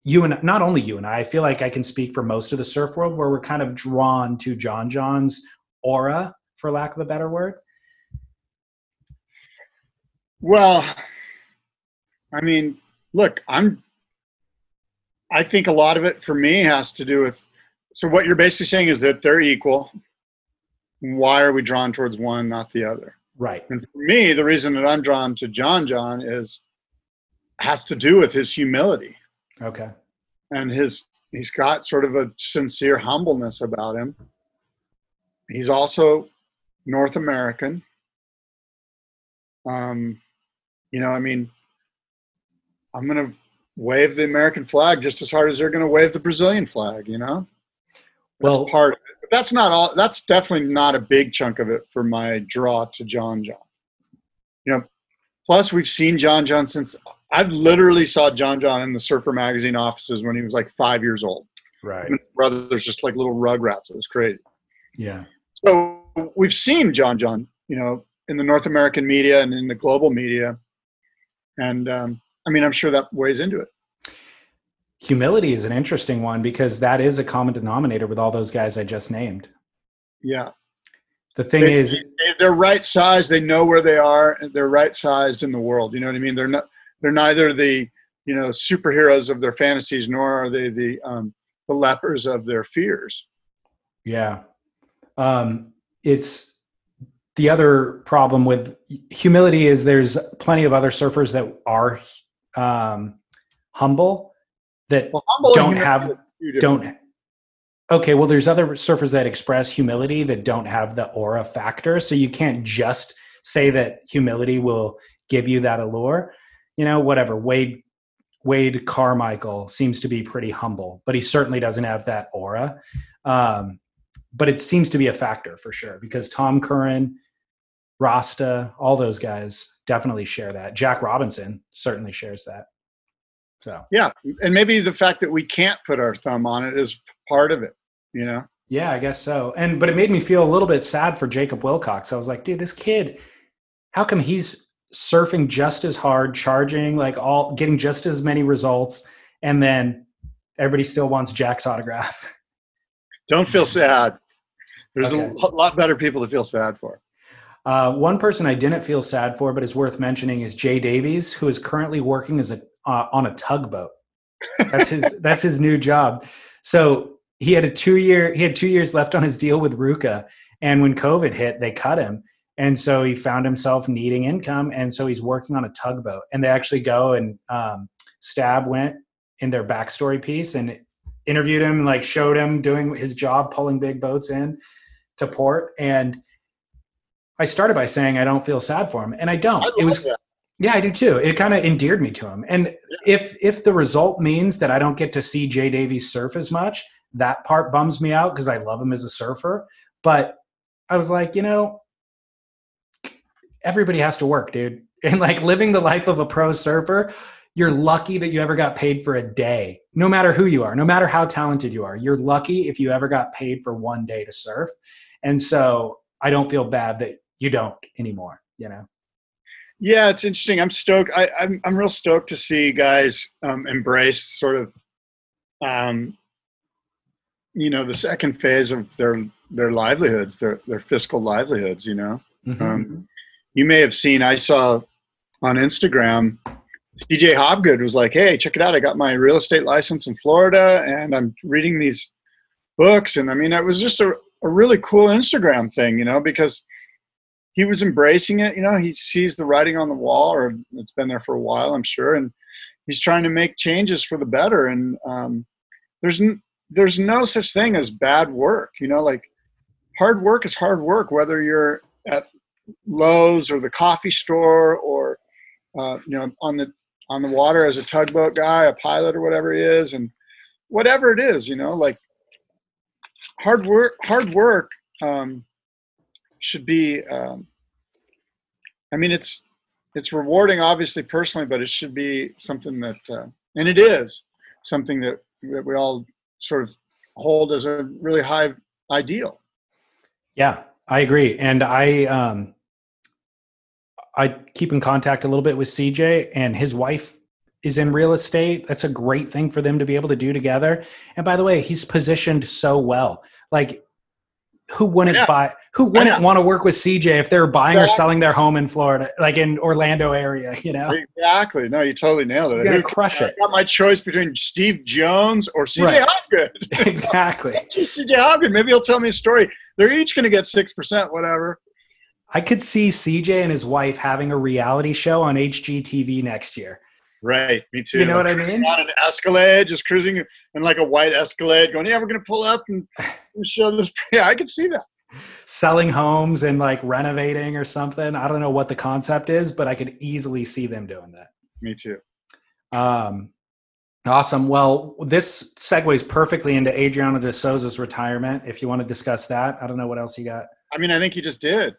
You and not only you and I, I feel like I can speak for most of the surf world where we're kind of drawn to John John's aura, for lack of a better word. Well, I mean, look, I'm. I think a lot of it for me has to do with. So what you're basically saying is that they're equal. Why are we drawn towards one, not the other? Right. And for me, the reason that I'm drawn to John John is has to do with his humility Okay. and his. He's got sort of a sincere humbleness about him. He's also North American. Um, you know, I mean, I'm going to wave the American flag just as hard as they're going to wave the Brazilian flag, you know? That's Well- part of it. But that's not all, that's definitely not a big chunk of it for my draw to John John. You know, plus we've seen John John since I've literally saw John John in the Surfer Magazine offices when he was like five years old. Right. And his brothers just like little rugrats. It was crazy. Yeah. So we've seen John John, you know, in the North American media and in the global media, and um, I mean, I'm sure that weighs into it. Humility is an interesting one because that is a common denominator with all those guys I just named. Yeah, The thing They- is, they- they're right sized. They know where they are. and They're right sized in the world. You know what I mean? They're not. They're neither the you know superheroes of their fantasies, nor are they the um, the lepers of their fears. yeah, um, it's the other problem with humility is there's plenty of other surfers that are um, humble that Well, humble don't have are two different don't okay well there's other surfers that express humility that don't have the aura factor so you can't just say that humility will give you that allure. You know whatever wade wade carmichael seems to be pretty humble but he certainly doesn't have that aura. Um, but it seems to be a factor for sure because tom curren rasta all those guys definitely share that jack robinson certainly shares that so Yeah, and maybe the fact that we can't put our thumb on it is part of it. You know. Yeah, I guess so. And but it made me feel a little bit sad for Jacob Willcox. I was like, dude, this kid, how come he's surfing just as hard, charging like all getting just as many results, and then everybody still wants Jack's autograph. Don't feel sad. There's Okay. a lot better people to feel sad for. Uh, one person I didn't feel sad for, but is worth mentioning, is Jay Davies, who is currently working as a uh, on a tugboat. That's his that's his new job. So he had a two year he had two years left on his deal with RVCA, and when COVID hit, they cut him, and so he found himself needing income, and so he's working on a tugboat. And they actually go and um, Stab went in their backstory piece and interviewed him, and like showed him doing his job, pulling big boats in to port, and I started by saying I don't feel sad for him, and I don't. I it was that. yeah, I do too. It kind of endeared me to him. And if if the result means that I don't get to see Jay Davies surf as much, that part bums me out because I love him as a surfer. But I was like, you know, everybody has to work, dude. And like living the life of a pro surfer, you're lucky that you ever got paid for a day. No matter who you are, no matter how talented you are, you're lucky if you ever got paid for one day to surf. And so I don't feel bad that you don't anymore. You know. Yeah, it's interesting. I'm stoked. I, I'm I'm real stoked to see guys um, embrace sort of, um, you know, the second phase of their their livelihoods, their their fiscal livelihoods. You know, Mhm. um, you may have seen. I saw on Instagram, CJ Hobgood was like, "Hey, check it out! I got my real estate license in Florida, and I'm reading these books." And I mean, it was just a, a really cool Instagram thing, you know, because he was embracing it. You know, he sees the writing on the wall, or it's been there for a while, I'm sure, and he's trying to make changes for the better. And um, there's n- there's no such thing as bad work. You know, like hard work is hard work, whether you're at Lowe's or the coffee store, or uh, you know, on the on the water as a tugboat guy, a pilot, or whatever he is, and whatever it is, you know, like hard work. Hard work. Um, should be um, i mean it's it's rewarding obviously personally but it should be something that uh, and it is something that, that we all sort of hold as a really high ideal Yeah, I agree, and I um, I keep in contact a little bit with CJ and his wife is in real estate. That's a great thing for them to be able to do together. And by the way, he's positioned so well. Like, who wouldn't buy? Who wouldn't want to work with CJ if they're buying or selling their home in Florida, like in Orlando area? You know, exactly no you totally nailed it you're gonna crush I it. got my choice between steve jones or cj Right. hobgood exactly. cj hobgood maybe he'll tell me a story they're each going to get 6% whatever I could see CJ and his wife having a reality show on HGTV next year. Right me too You know what I mean? on an escalade just cruising in like a white escalade going yeah we're going to pull up and show this yeah i could see that selling homes and like renovating or something. I don't know what the concept is, but I could easily see them doing that. me too Um, awesome. Well, this segues perfectly into Adriano de Souza's retirement. If you want to discuss that, I don't know what else you got. I mean, I think he just did.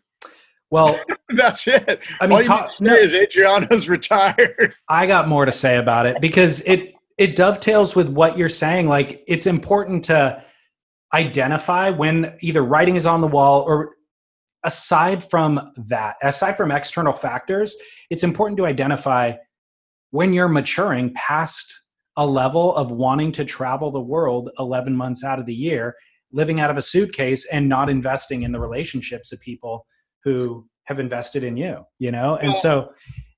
Well, That's it. I mean, All you ta- no. is Adriano's retired. I got more to say about it because it it dovetails with what you're saying. Like it's important to identify when either writing is on the wall or aside from that, aside from external factors, it's important to identify when you're maturing past a level of wanting to travel the world 11 months out of the year, living out of a suitcase and not investing in the relationships of people who have invested in you, you know? And so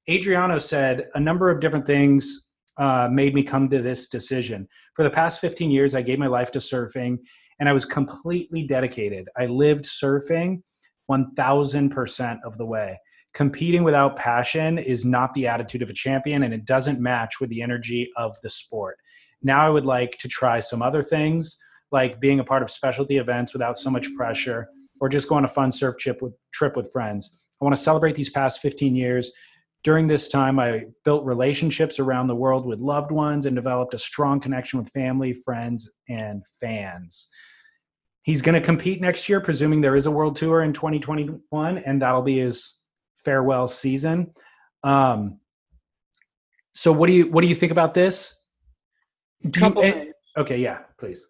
Adriano said a number of different things uh, made me come to this decision. For the past 15 years, I gave my life to surfing and I was completely dedicated. I lived surfing 1000% of the way. Competing without passion is not the attitude of a champion and it doesn't match with the energy of the sport. Now I would like to try some other things like being a part of specialty events without so much pressure or just go on a fun surf trip with trip with friends. I want to celebrate these past 15 years. During this time, I built relationships around the world with loved ones and developed a strong connection with family, friends, and fans. He's going to compete next year, presuming there is a world tour in 2021, and that'll be his farewell season. Um, so, what do you what do you think about this? Do you- okay, yeah, please.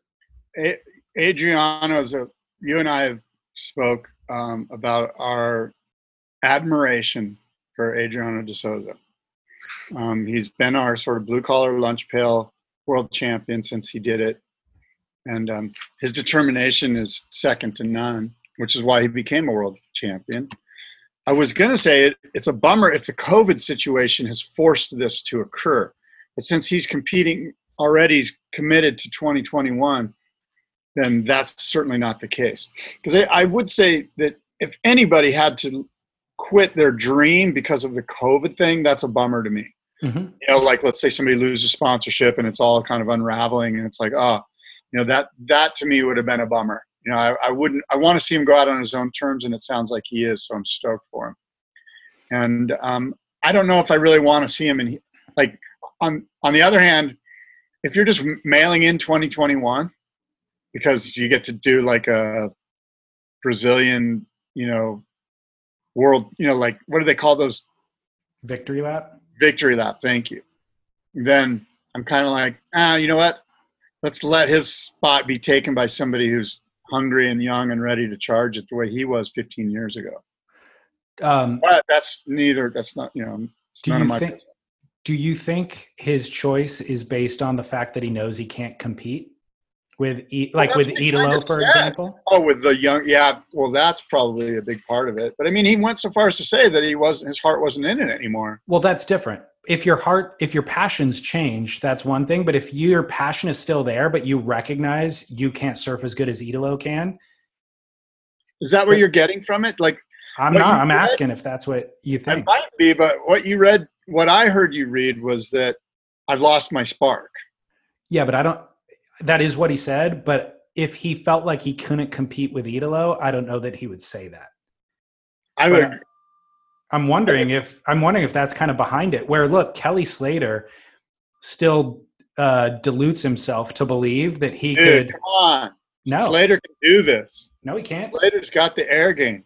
Adriano's a. You and I have spoke um, about our admiration for Adriano de Souza. Um, he's been our sort of blue collar lunch pail world champion since he did it, and um, his determination is second to none, which is why he became a world champion. I was going to say it, it's a bummer if the COVID situation has forced this to occur, but since he's competing already, he's committed to 2021 then that's certainly not the case. Because I, I would say that if anybody had to quit their dream because of the COVID thing, that's a bummer to me. Mhm. You know, like let's say somebody loses sponsorship and it's all kind of unraveling, and it's like, oh, you know, that that to me would have been a bummer. You know, I, I wouldn't. I want to see him go out on his own terms, and it sounds like he is. So I'm stoked for him. And um, I don't know if I really want to see him in like on on the other hand, if you're just mailing in 2021 because you get to do like a Brazilian, you know, world, you know, like what do they call those Victory lap. victory lap? Thank you. Then I'm kind of like, ah, you know what? Let's let his spot be taken by somebody who's hungry and young and ready to charge it the way he was 15 years ago. Um, But that's neither. That's not you know. It's do none of you my think? Do you think his choice is based on the fact that he knows he can't compete with, e- like that's with Italo, for example? Oh, with the young, yeah. Well, that's probably a big part of it. But I mean, he went so far as to say that he wasn't his heart wasn't in it anymore. Well, that's different. If your heart, if your passions change, that's one thing. But if your passion is still there, but you recognize you can't surf as good as Italo can, Is that what you're getting from it? Like, I'm not. I'm read- asking if that's what you think. it might be, but what you read, what I heard you read was that I've lost my spark. Yeah, but I don't. That is what he said. But if he felt like he couldn't compete with Italo, I don't know that he would say that. I But would. I'm wondering if I'm wondering if that's kind of behind it. Where look, Kelly Slater still uh, dilutes himself to believe that he Dude, could. come on. No. Slater can do this. No, he can't. Slater's got the air game.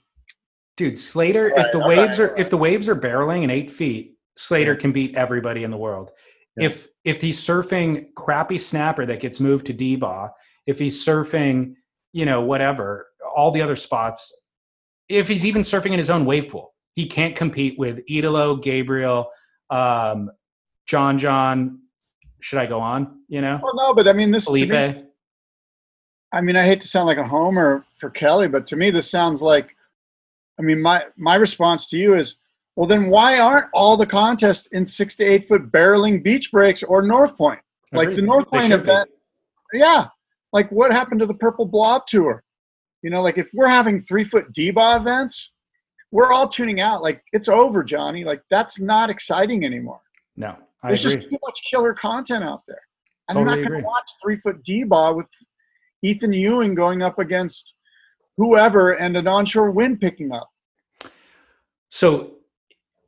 Dude, Slater. All if the waves right, are if the waves are barreling in eight feet, Slater can beat everybody in the world. Yeah. If if he's surfing crappy snapper that gets moved to D-Bah, if he's surfing, you know, whatever, all the other spots, if he's even surfing in his own wave pool, he can't compete with Italo, Gabriel, um, John John. Should I go on? You know, Well, no, but I mean, this. to me, Felipe. I mean, I hate to sound like a homer for Kelly, but to me, this sounds like. I mean, my my response to you is, well, then why aren't all the contests in six to eight foot barreling beach breaks or North Point? Like the North Point should be. event. Yeah, like what happened to the Purple Blob Tour? You know, like if we're having three foot D-Bah events, we're all tuning out. Like it's over, Johnny. Like that's not exciting anymore. No, I There's agree. just too much killer content out there. and I'm not going to watch three foot D-Bah with Ethan Ewing going up against whoever and an onshore wind picking up. So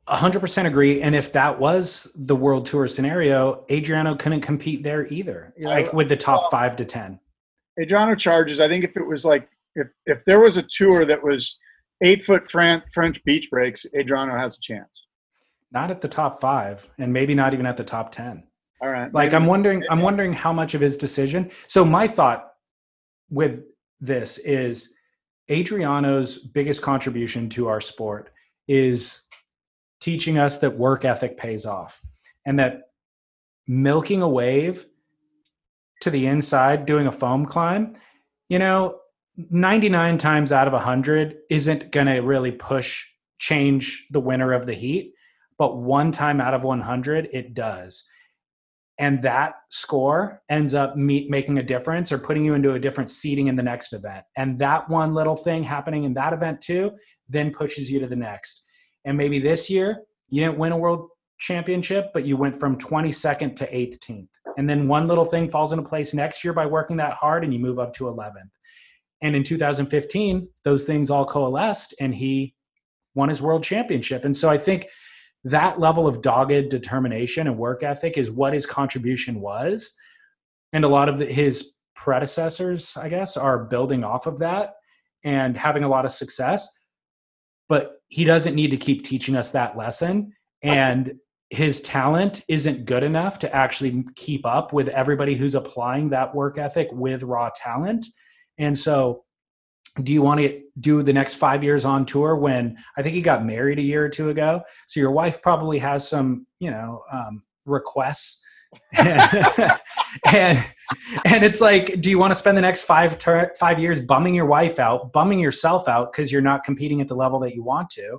100% agree. And if that was the world tour scenario, Adriano couldn't compete there either, like with the top well- five to 10. Adriano charges. I think if it was like if if there was a tour that was eight foot Fran- French beach breaks, Adriano has a chance. Not at the top five, and maybe not even at the top 10. All right. Like maybe- I'm wondering, I'm wondering how much of his decision. So my thought with this is Adriano's biggest contribution to our sport is teaching us that work ethic pays off and that milking a wave to the inside doing a foam climb you know 99 times out of 100 isn't going to really push change the winner of the heat but one time out of 100 it does. And that score ends up me- making a difference or putting you into a different seating in the next event. And that one little thing happening in that event too then pushes you to the next and maybe this year you didn't win a world championship but you went from 22nd to 18th and then one little thing falls into place next year by working that hard and you move up to 11th and in 2015 those things all coalesced and he won his world championship. And so i think that level of dogged determination and work ethic is what his contribution was. And a lot of his predecessors i guess are building off of that and having a lot of success. But he doesn't need to keep teaching us that lesson. And his talent isn't good enough to actually keep up with everybody who's applying that work ethic with raw talent. And so do you want to do the next five years on tour when i think he got married a year or two ago? So your wife probably has some you know um, requests and and it's like do you want to spend the next five ter- five years bumming your wife out bumming yourself out because you're not competing at the level that you want to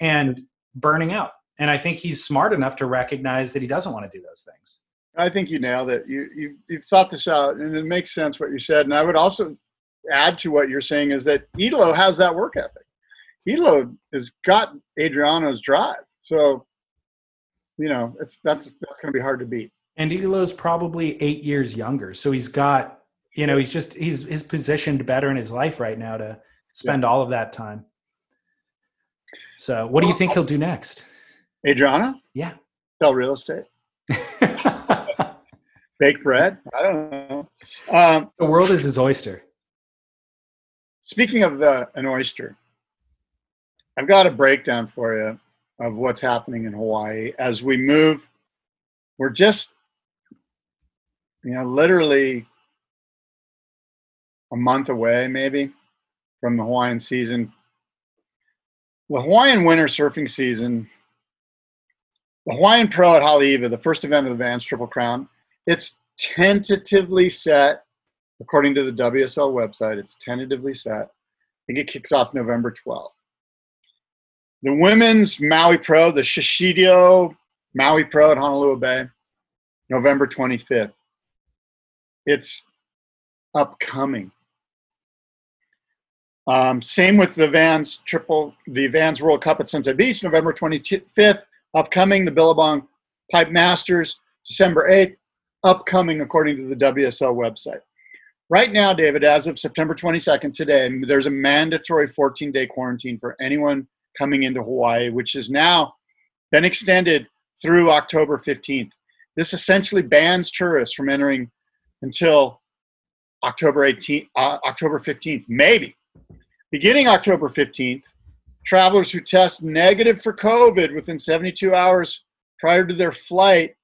and burning out and i think he's smart enough to recognize that he doesn't want to do those things I think you nailed it. You you you've thought this out, and it makes sense what you said. And I would also add to what you're saying is that Italo has that work ethic. Italo has got Adriano's drive, so you know it's that's that's going to be hard to beat. And Italo's probably eight years younger so he's got you know he's just he's he's positioned better in his life right now to spend all of that time so what do you think he'll do next Adriano? yeah sell real estate, bake bread. I don't know. Um, the world is his oyster Speaking of the, an oyster, I've got a breakdown for you of what's happening in Hawaii as we move. We're just, you know, literally a month away, maybe, from the Hawaiian season. The Hawaiian winter surfing season, the Hawaiian Pro at Haleiwa, the first event of the Vans Triple Crown, it's tentatively set, according to the WSL website, it's tentatively set. I think it kicks off November 12th. The women's Maui Pro, the Shishido Maui Pro at Honolua Bay, November 25th. It's upcoming. Um, same with the Vans Triple, the Vans World Cup at Sunset Beach, November 25th. Upcoming the Billabong Pipe Masters, December 8th. Upcoming according to the WSL website. Right now, David, as of September 22nd, today, there's a mandatory 14 day quarantine for anyone coming into Hawaii, which has now been extended through October 15th. This essentially bans tourists from entering until October 18th, uh, October 15th, maybe. Beginning October 15th, travelers who test negative for COVID within 72 hours prior to their flight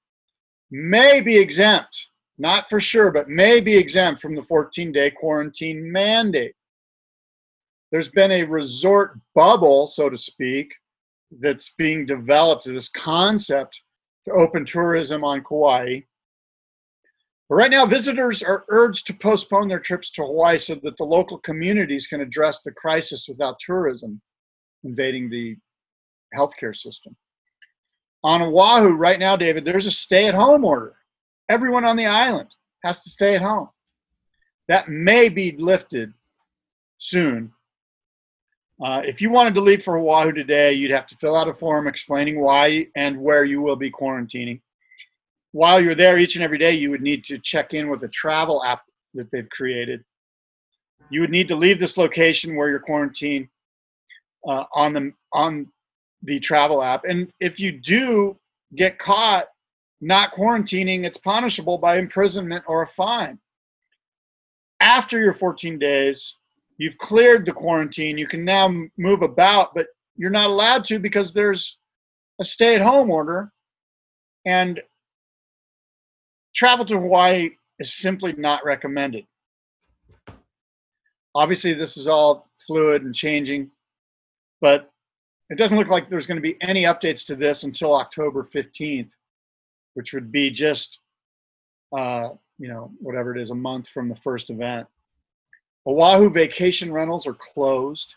may be exempt, not for sure, but may be exempt from the 14 day quarantine mandate. There's been a resort bubble, so to speak, that's being developed, this concept to open tourism on Kauai. But right now, visitors are urged to postpone their trips to Hawaii so that the local communities can address the crisis without tourism invading the healthcare system. On Oahu, right now, David, there's a stay at home order. Everyone on the island has to stay at home. That may be lifted soon. Uh, if you wanted to leave for Oahu today, you'd have to fill out a form explaining why and where you will be quarantining. While you're there each and every day, you would need to check in with a travel app that they've created. You would need to leave this location where you're quarantined uh, on the on the travel app. And if you do get caught not quarantining, it's punishable by imprisonment or a fine. After your 14 days, you've cleared the quarantine. You can now move about, but you're not allowed to because there's a stay at home order. And travel to Hawaii is simply not recommended. Obviously, this is all fluid and changing, but it doesn't look like there's going to be any updates to this until October 15th, which would be just, uh, you know, whatever it is, a month from the first event. Oahu vacation rentals are closed,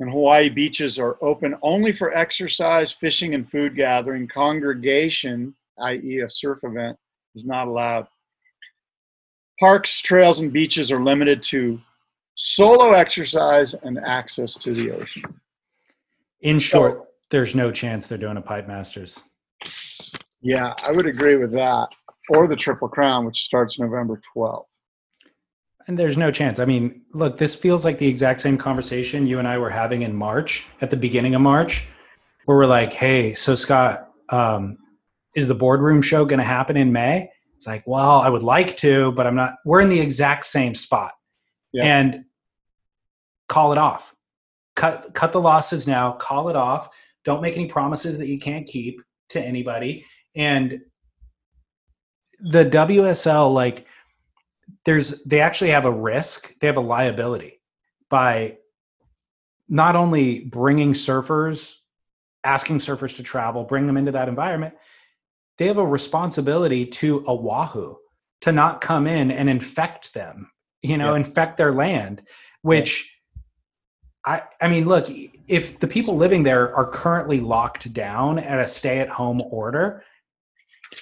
and Hawaii beaches are open only for exercise, fishing, and food gathering. Congregation, i.e., a surf event, is not allowed. Parks, trails, and beaches are limited to solo exercise and access to the ocean. In short, there's no chance they're doing a Pipe Masters. Yeah, I would agree with that. Or the Triple Crown, which starts November 12th. And there's no chance. I mean, look, this feels like the exact same conversation you and I were having in March, at the beginning of March, where we're like, hey, so Scott, um, is the boardroom show going to happen in May? It's like, well, I would like to, but I'm not. We're in the exact same spot. Yeah. And call it off. Cut cut the losses now, call it off. Don't make any promises that you can't keep to anybody. And the WSL like there's they actually have a risk, they have a liability by not only bringing surfers, asking surfers to travel, bring them into that environment, they have a responsibility to Oahu to not come in and infect them, you know, Yeah. infect their land, which I I mean, look, if the people living there are currently locked down at a stay-at-home order,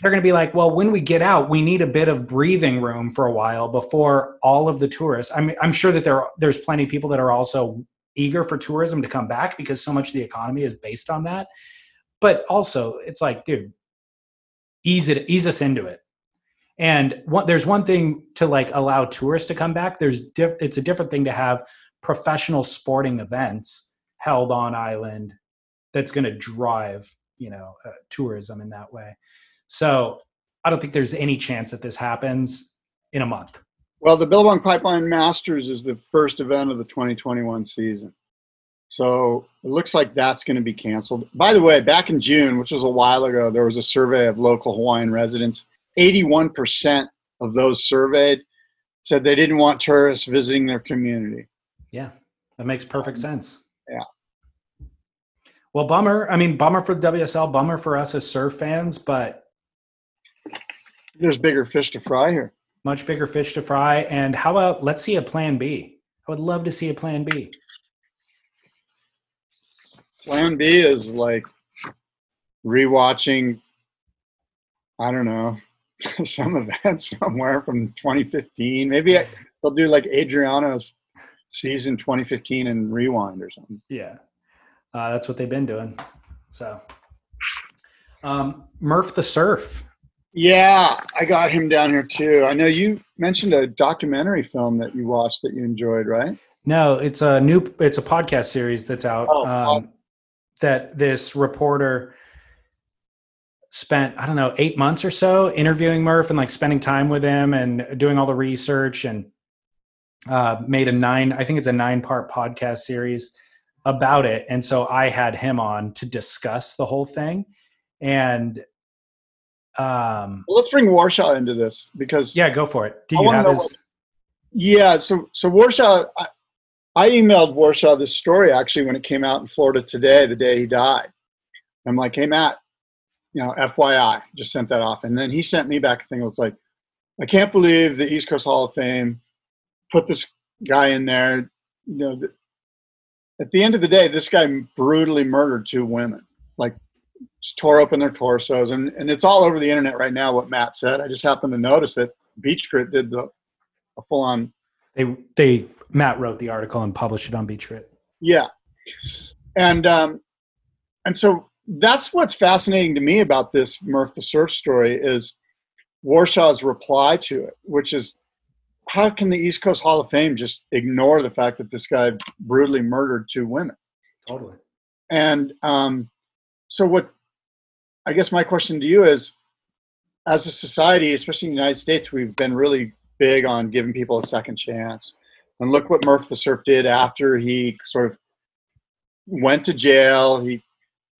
they're going to be like, well, when we get out, we need a bit of breathing room for a while before all of the tourists. I'm I'm sure that there there's plenty of people that are also eager for tourism to come back because so much of the economy is based on that. But also, it's like, dude, ease it ease us into it. And what there's one thing to like allow tourists to come back. There's diff, it's a different thing to have professional sporting events held on island that's going to drive you know uh, tourism in that way. So I don't think there's any chance that this happens in a month. Well, the Billabong Pipeline Masters is the first event of the 2021 season. So it looks like that's going to be canceled. By the way, back in June, which was a while ago, there was a survey of local Hawaiian residents. 81% of those surveyed said they didn't want tourists visiting their community. Yeah, that makes perfect um, sense. yeah. Well, bummer. I mean, bummer for the WSL, bummer for us as surf fans, but There's bigger fish to fry here. much bigger fish to fry. And how about let's see a plan B? I would love to see a plan B. Plan B is like rewatching, I don't know, some event somewhere from 2015. Maybe I, they'll do like Adriano's season 2015 and rewind or something. Yeah, uh, that's what they've been doing. So, um, Murph the Surf. Yeah, I got him down here too. I know you mentioned a documentary film that you watched that you enjoyed, right? No, it's a new. It's a podcast series that's out. Oh, um, that this reporter spent I don't know eight months or so interviewing Murph and like spending time with him and doing all the research and uh, made a nine. I think it's a nine part podcast series about it. And so I had him on to discuss the whole thing. And um, Well, let's bring Warshaw into this because yeah, go for it. Do I you have his? what- Yeah, so so Warshaw, I, I emailed Warshaw this story actually when it came out in Florida today, the day he died. I'm like, hey Matt, you know, FYI, just sent that off, and then he sent me back a thing. It was like, I can't believe the East Coast Hall of Fame put this guy in there. You know, th- at the end of the day, this guy brutally murdered two women, like tore open their torsos, and and it's all over the internet right now. What Matt said, I just happened to notice that Beach Grit did the a full on They they Matt wrote the article and published it on Beach Grit. yeah and um and so that's what's fascinating to me about this murph the surf story is warshaw's reply to it which is how can the east coast hall of fame just ignore the fact that this guy brutally murdered two women Totally. and um so what i guess my question to you is as a society especially in the united states we've been really big on giving people a second chance and look what murph the surf did after he sort of went to jail. He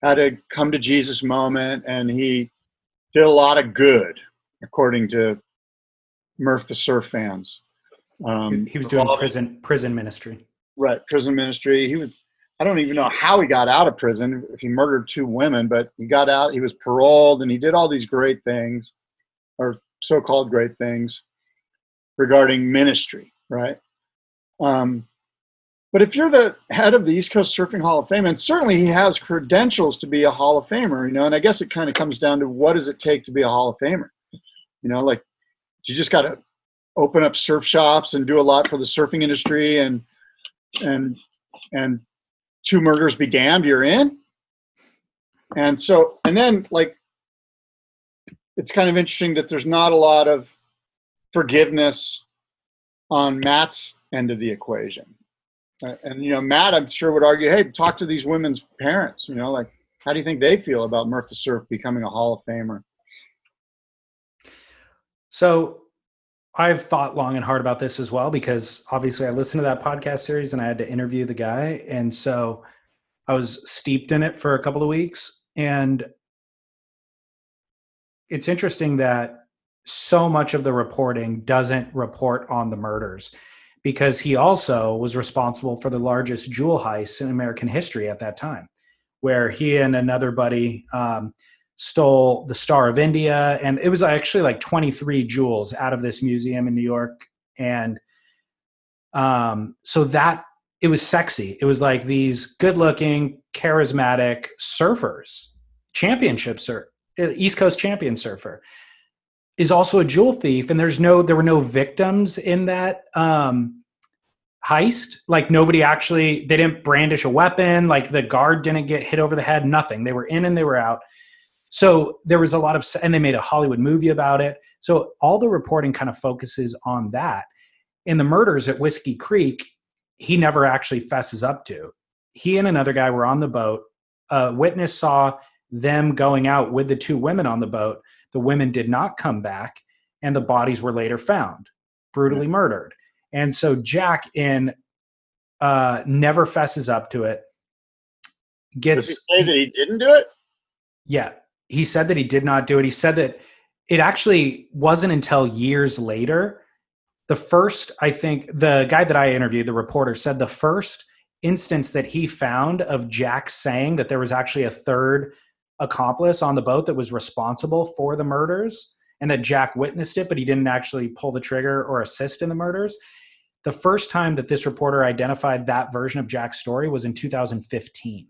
had a come to jesus moment and he did a lot of good according to murph the surf fans. Um, he was doing prison prison ministry. right prison ministry. He was i don't even know how he got out of prison if he murdered two women but he got out he was paroled and he did all these great things or so-called great things regarding ministry right um, but if you're the head of the east coast surfing hall of fame and certainly he has credentials to be a hall of famer you know and i guess it kind of comes down to what does it take to be a hall of famer? You know like you just got to open up surf shops and do a lot for the surfing industry and and and two murders be damned you're in. And so and then like it's kind of interesting that there's not a lot of forgiveness on matt's end of the equation Uh, and you know matt i'm sure would argue hey talk to these women's parents you know like how do you think they feel about murph the surf becoming a hall of famer So I've thought long and hard about this as well because obviously I listened to that podcast series and I had to interview the guy. And so I was steeped in it for a couple of weeks. And it's interesting that so much of the reporting doesn't report on the murders because he also was responsible for the largest jewel heist in American history at that time, where he and another buddy um, stole the Star of India, and it was actually like 23 jewels out of this museum in New York. And um, so that it was sexy. It was like these good-looking, charismatic surfers, championship surf, East Coast champion surfer, is also a jewel thief. And there's no, there were no victims in that um, heist. Like nobody actually, they didn't brandish a weapon. Like the guard didn't get hit over the head. Nothing. They were in and they were out. So there was a lot of, and they made a Hollywood movie about it. So all the reporting kind of focuses on that. In the murders at Whiskey Creek, he never actually fesses up to. He and another guy were on the boat. A witness saw them going out with the two women on the boat. The women did not come back, and the bodies were later found, brutally murdered. And so Jack in uh, never fesses up to it. does he Gets say that he didn't do it yeah, he said that he did not do it. He said that it actually wasn't until years later the first, I think, the guy that I interviewed, the reporter, said the first instance that he found of Jack saying that there was actually a third accomplice on the boat that was responsible for the murders and that Jack witnessed it, but he didn't actually pull the trigger or assist in the murders. The first time that this reporter identified that version of Jack's story was in 2015.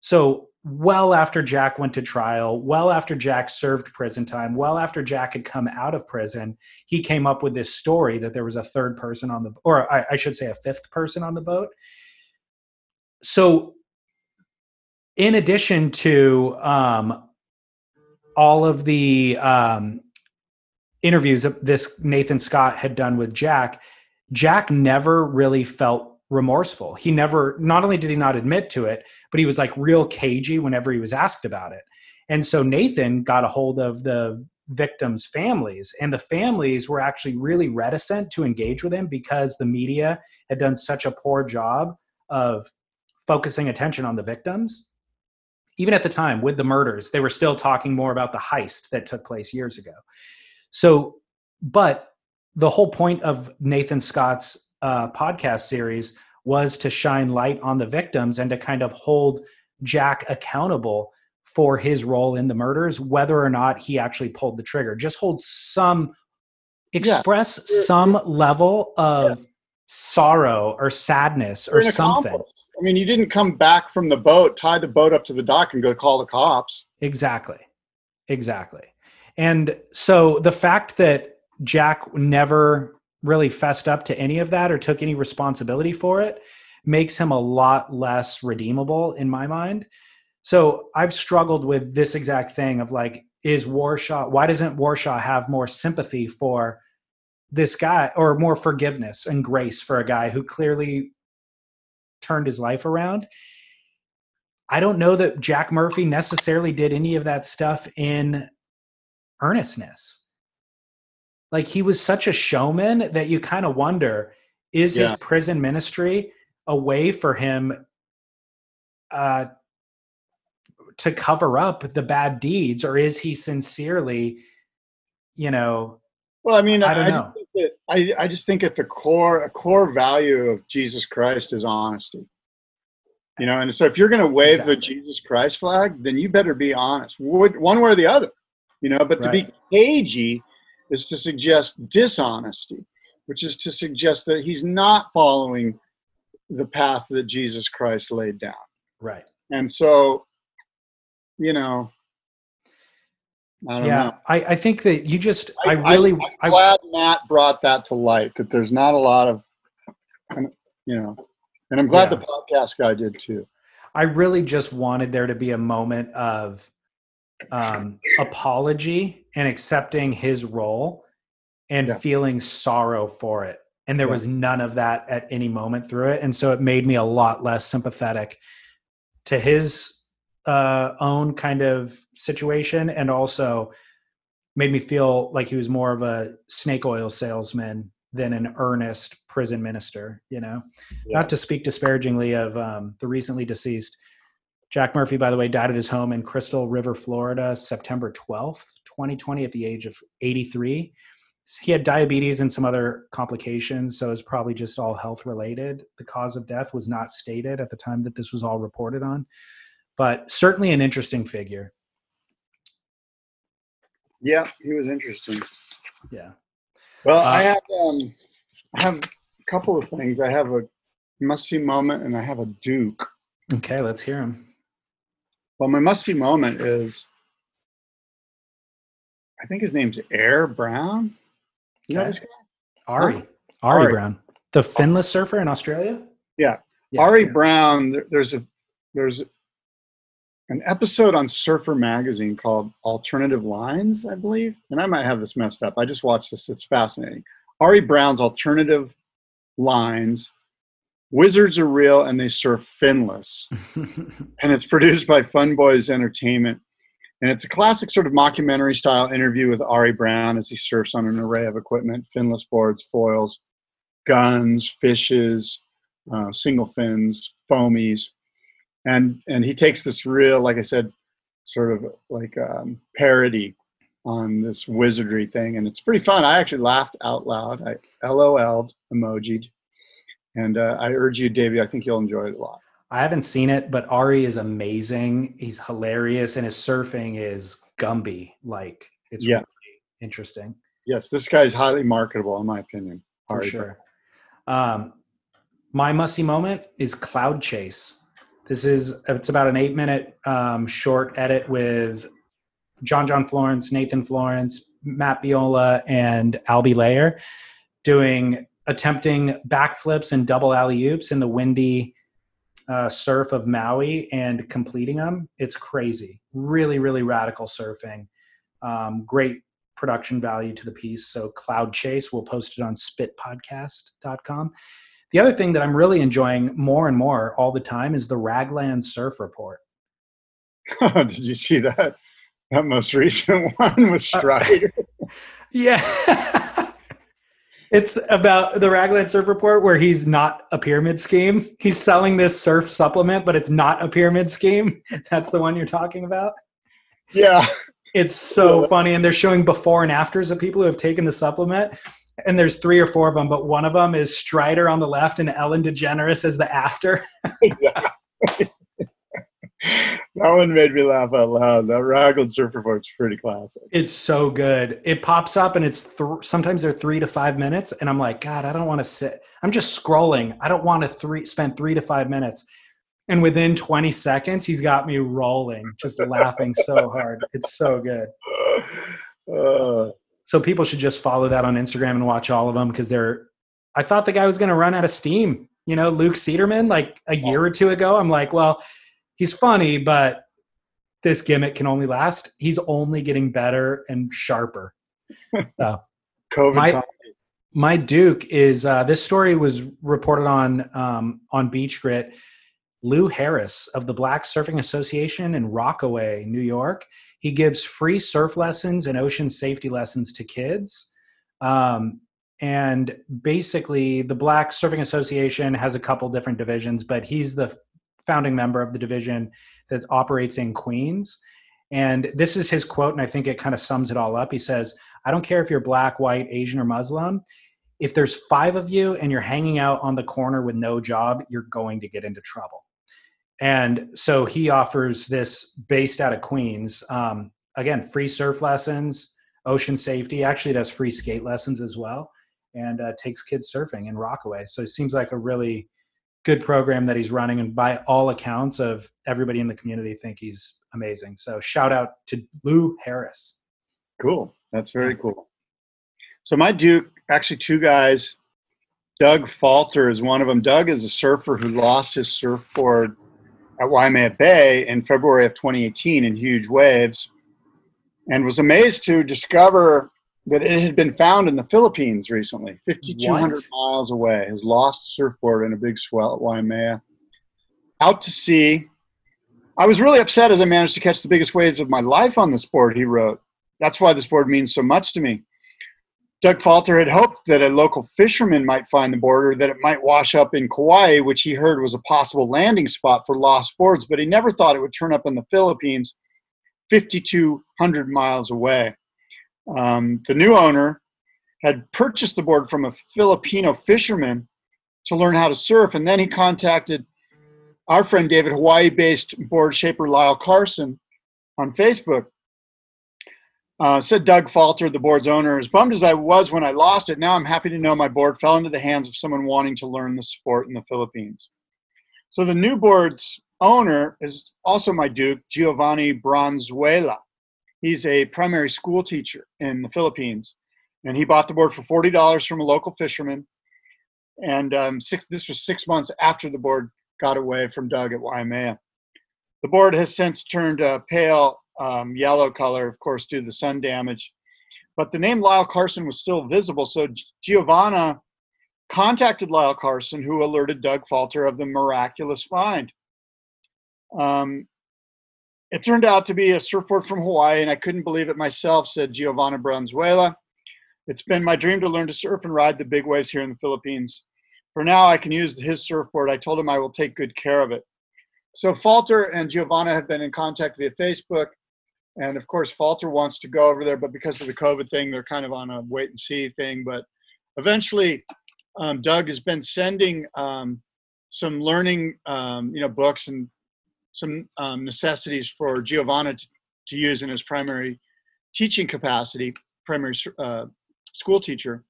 So, well after Jack went to trial, well after Jack served prison time, well after Jack had come out of prison, he came up with this story that there was a third person on the, or I, I should say a fifth person on the boat. So, in addition to um, all of the um, interviews that this Nathan Scott had done with Jack, Jack never really felt remorseful. He never, not only did he not admit to it, but he was like real cagey whenever he was asked about it. And so Nathan got a hold of the victims' families, and the families were actually really reticent to engage with him because the media had done such a poor job of focusing attention on the victims. Even at the time with the murders, they were still talking more about the heist that took place years ago. So, but the whole point of Nathan Scott's uh, podcast series was to shine light on the victims and to kind of hold Jack accountable for his role in the murders, whether or not he actually pulled the trigger. Just hold some, express yeah. some level of yeah. sorrow or sadness or something. I mean, you didn't come back from the boat, tie the boat up to the dock, and go call the cops. Exactly. Exactly. And so the fact that Jack never really fessed up to any of that or took any responsibility for it makes him a lot less redeemable in my mind. So I've struggled with this exact thing of like, is Warshaw, why doesn't Warshaw have more sympathy for this guy or more forgiveness and grace for a guy who clearly turned his life around? I don't know that Jack Murphy necessarily did any of that stuff in earnestness. Like he was such a showman that you kind of wonder is yeah. his prison ministry a way for him uh, to cover up the bad deeds, or is he sincerely, you know? Well, I mean, I don't I, know. That, I, I just think at the core, a core value of Jesus Christ is honesty. You know, and so if you're going to wave exactly. the Jesus Christ flag, then you better be honest, one way or the other. You know, but right. to be cagey is to suggest dishonesty, which is to suggest that he's not following the path that Jesus Christ laid down. Right. And so, you know, I yeah, know. I, I think that you just, I, I really, I, am glad Matt brought that to light. That there's not a lot of, you know, and I'm glad yeah. the podcast guy did too. I really just wanted there to be a moment of um, apology and accepting his role and yeah. feeling sorrow for it. And there yeah. was none of that at any moment through it. And so it made me a lot less sympathetic to his uh, own kind of situation and also made me feel like he was more of a snake oil salesman than an earnest prison minister, you know? Yeah. Not to speak disparagingly of um, the recently deceased Jack Murphy, by the way, died at his home in Crystal River, Florida, September 12th, 2020, at the age of 83. He had diabetes and some other complications, so it's probably just all health related. The cause of death was not stated at the time that this was all reported on, but certainly an interesting figure. Yeah, he was interesting. Yeah. Well, uh, I have um, I have a couple of things. I have a must see moment, and I have a Duke. Okay, let's hear him. Well, my must see moment is I think his name's Air Brown. You know this guy? Ari. Huh? Ari. Ari Brown. The finless surfer in Australia? Yeah. yeah Ari yeah. Brown, there's a there's an episode on Surfer Magazine called Alternative Lines, I believe. And I might have this messed up. I just watched this. It's fascinating. Ari Brown's Alternative Lines Wizards are real and they surf finless. and it's produced by Fun Boys Entertainment. And it's a classic sort of mockumentary style interview with Ari Brown as he surfs on an array of equipment finless boards, foils, guns, fishes, uh, single fins, foamies. And, and he takes this real, like I said, sort of like um, parody on this wizardry thing, and it's pretty fun. I actually laughed out loud. I LOL'd, emojied, and uh, I urge you, Davey. I think you'll enjoy it a lot. I haven't seen it, but Ari is amazing. He's hilarious, and his surfing is Gumby. Like it's Yeah. really interesting Yes, this guy's highly marketable, in my opinion. for Ari. sure. Um, my musty moment is Cloud Chase. This is it's about an eight minute um, short edit with John John Florence, Nathan Florence, Matt Meola, and Albie Layer doing attempting backflips and double alley oops in the windy uh, surf of Maui and completing them. It's crazy. Really, really radical surfing. Um, great production value to the piece. So Cloud Chase, we'll post it on spitpodcast.com. The other thing that I'm really enjoying more and more all the time is the Raglan Surf Report. Did you see that? That most recent one was Uh, Strider. Yeah. it's about the Raglan Surf Report where he's not a pyramid scheme. He's selling this surf supplement, but it's not a pyramid scheme. That's the one you're talking about. yeah. It's so funny. And they're showing before and afters of people who have taken the supplement. And there's three or four of them, but one of them is Strider on the left and Ellen DeGeneres as the after. That one made me laugh out loud. That Raglan Surf Report's pretty classic. It's so good. It pops up and it's th- sometimes they're three to five minutes, and I'm like, God, I don't want to sit. I'm just scrolling. I don't want to three spend three to five minutes. And within 20 seconds, he's got me rolling, just laughing so hard. It's so good. Uh, So people should just follow that on Instagram and watch all of them because they're. I thought the guy was going to run out of steam. You know, Luke Cederman, like a year or two ago. I'm like, well, he's funny, but this gimmick can only last. He's only getting better and sharper. So COVID. My- my Duke is uh, this story was reported on um, on Beach Grit. Lou Harris of the Black Surfing Association in Rockaway, New York. He gives free surf lessons and ocean safety lessons to kids. Um, and basically, the Black Surfing Association has a couple different divisions, but he's the founding member of the division that operates in Queens. And this is his quote, and I think it kind of sums it all up. He says, I don't care if you're black, white, Asian, or Muslim. If there's five of you and you're hanging out on the corner with no job, you're going to get into trouble. And so he offers this based out of Queens. Um, again, free surf lessons, ocean safety. Actually, does free skate lessons as well, and uh, takes kids surfing in Rockaway. So it seems like a really good program that he's running. And by all accounts of everybody in the community, think he's amazing. So shout out to Lou Harris. Cool. That's very cool. So my Duke, actually two guys. Doug Falter is one of them. Doug is a surfer who lost his surfboard at Waimea Bay in February of 2018 in huge waves and was amazed to discover that it had been found in the Philippines recently, 5,200 What? miles away. His lost surfboard in a big swell at Waimea. Out to sea. I was really upset as I managed to catch the biggest waves of my life on this board, he wrote. That's why this board means so much to me. Doug Falter had hoped that a local fisherman might find the board or that it might wash up in Kauai, which he heard was a possible landing spot for lost boards, but he never thought it would turn up in the Philippines, 5,200 miles away. Um, the new owner had purchased the board from a Filipino fisherman to learn how to surf, and then he contacted our friend David, Hawaii based board shaper Lyle Carlson on Facebook. Uh, said Doug Falter, the board's owner, as bummed as I was when I lost it, now I'm happy to know my board fell into the hands of someone wanting to learn the sport in the Philippines. So the new board's owner is also my Duke, Giovanni Bronzuela. He's a primary school teacher in the Philippines, and he bought the board for forty dollars from a local fisherman. And um, six, this was six months after the board got away from Doug at Waimea. The board has since turned a pale um, yellow color, of course, due to the sun damage. But the name Lyle Carlson was still visible, so Giovanna contacted Lyle Carlson, who alerted Doug Falter of the miraculous find. Um, it turned out to be a surfboard from Hawaii, and I couldn't believe it myself, said Giovanna Bronzuela. It's been my dream to learn to surf and ride the big waves here in the Philippines. For now, I can use his surfboard. I told him I will take good care of it. So Falter and Giovanna have been in contact via Facebook, And of course, Falter wants to go over there, but because of the COVID thing, they're kind of on a wait and see thing. But eventually, um, Doug has been sending um, some learning, um, you know, books and some um, necessities for Giovanna to, to use in his primary teaching capacity, primary uh, school teacher.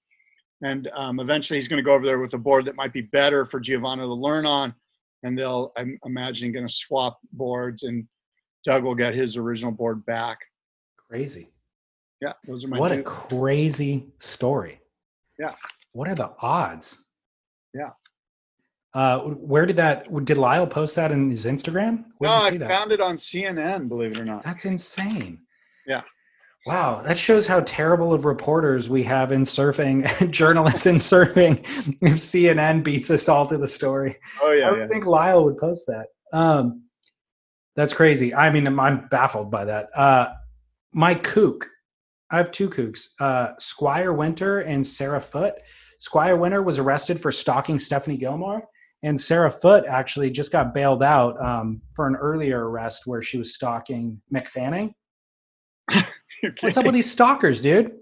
And um, eventually, he's going to go over there with a board that might be better for Giovanna to learn on. And they'll, I'm imagining, going to swap boards, and Doug will get his original board back. Crazy. Yeah, those are my. What a crazy story. Yeah. What are the odds? Yeah. Uh, where did that? Did Lyle post that in his Instagram? Where no, did you I that? found it on CNN. Believe it or not. That's insane. Yeah. Wow, that shows how terrible of reporters we have in surfing, journalists in surfing. If CNN beats us all to the story, Oh yeah. I don't yeah. think Lyle would post that. Um, that's crazy. I mean, I'm, I'm baffled by that. Uh, my kook, I have two kooks, uh, Squire Winter and Sarah Foote. Squire Winter was arrested for stalking Stephanie Gilmore, and Sarah Foote actually just got bailed out um, for an earlier arrest where she was stalking Mick Fanning. What's up with these stalkers, dude?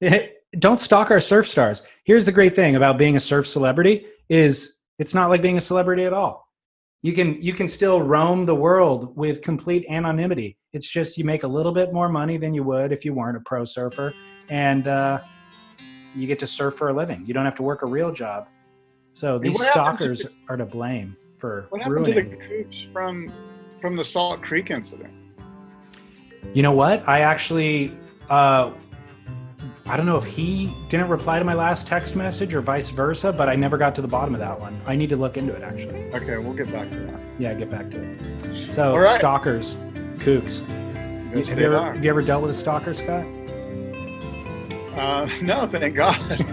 Don't stalk our surf stars. Here's the great thing about being a surf celebrity is it's not like being a celebrity at all. You can you can still roam the world with complete anonymity. It's just you make a little bit more money than you would if you weren't a pro surfer, and uh, you get to surf for a living. You don't have to work a real job. So these happened to stalkers are to blame for What happened to the ruining. coops from from the Salt Creek incident? You know what? I actually, uh, I don't know if he didn't reply to my last text message or vice versa, but I never got to the bottom of that one. I need to look into it actually. Okay, we'll get back to that. Yeah, get back to it. So, right. stalkers, kooks. Yes, have, you ever, have you ever dealt with a stalker, Scott? Uh, no, thank God.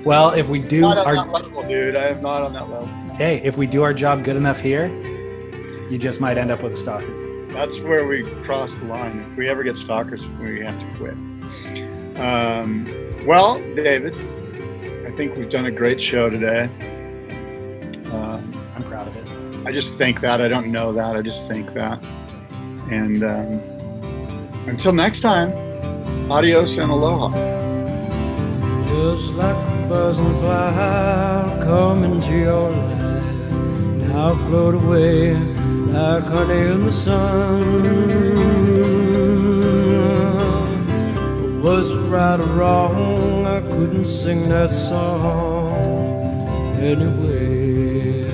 well, if we do not on our that level, dude. I am not on that level. hey, if we do our job good enough here, you just might end up with a stalker. That's where we cross the line. If we ever get stalkers, we have to quit. Um, well, David, I think we've done a great show today. Um, I'm proud of it. I just think that. I don't know that. I just think that. And um, until next time, adios and aloha. Just like a buzzing fly, I'll come into your life. And I'll float away like honey in the sun. Right or wrong? I couldn't sing that song anyway.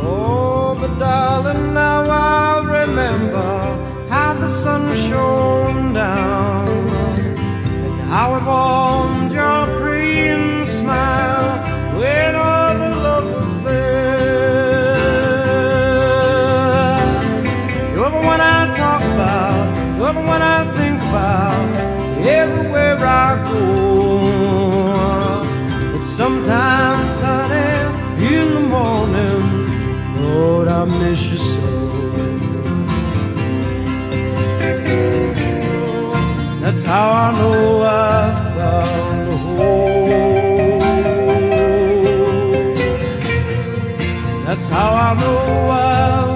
Oh, but darling, now I remember how the sun shone down and how it warmed your pretty smile when all the love was there. You're the one I talk about, you're the one I think about I miss you so. That's how I know I found a home. That's how I know I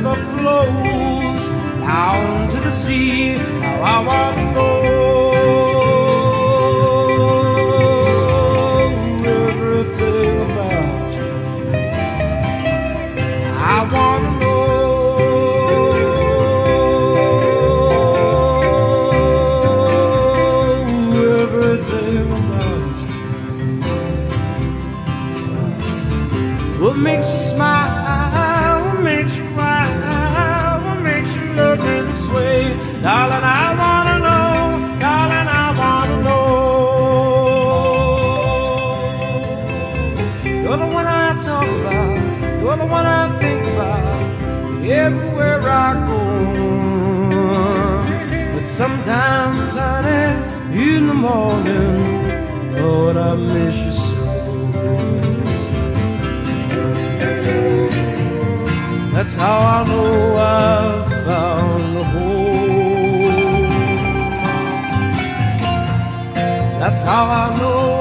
river flows down to the sea. How I want to go. how I know I've found a home. That's how I know.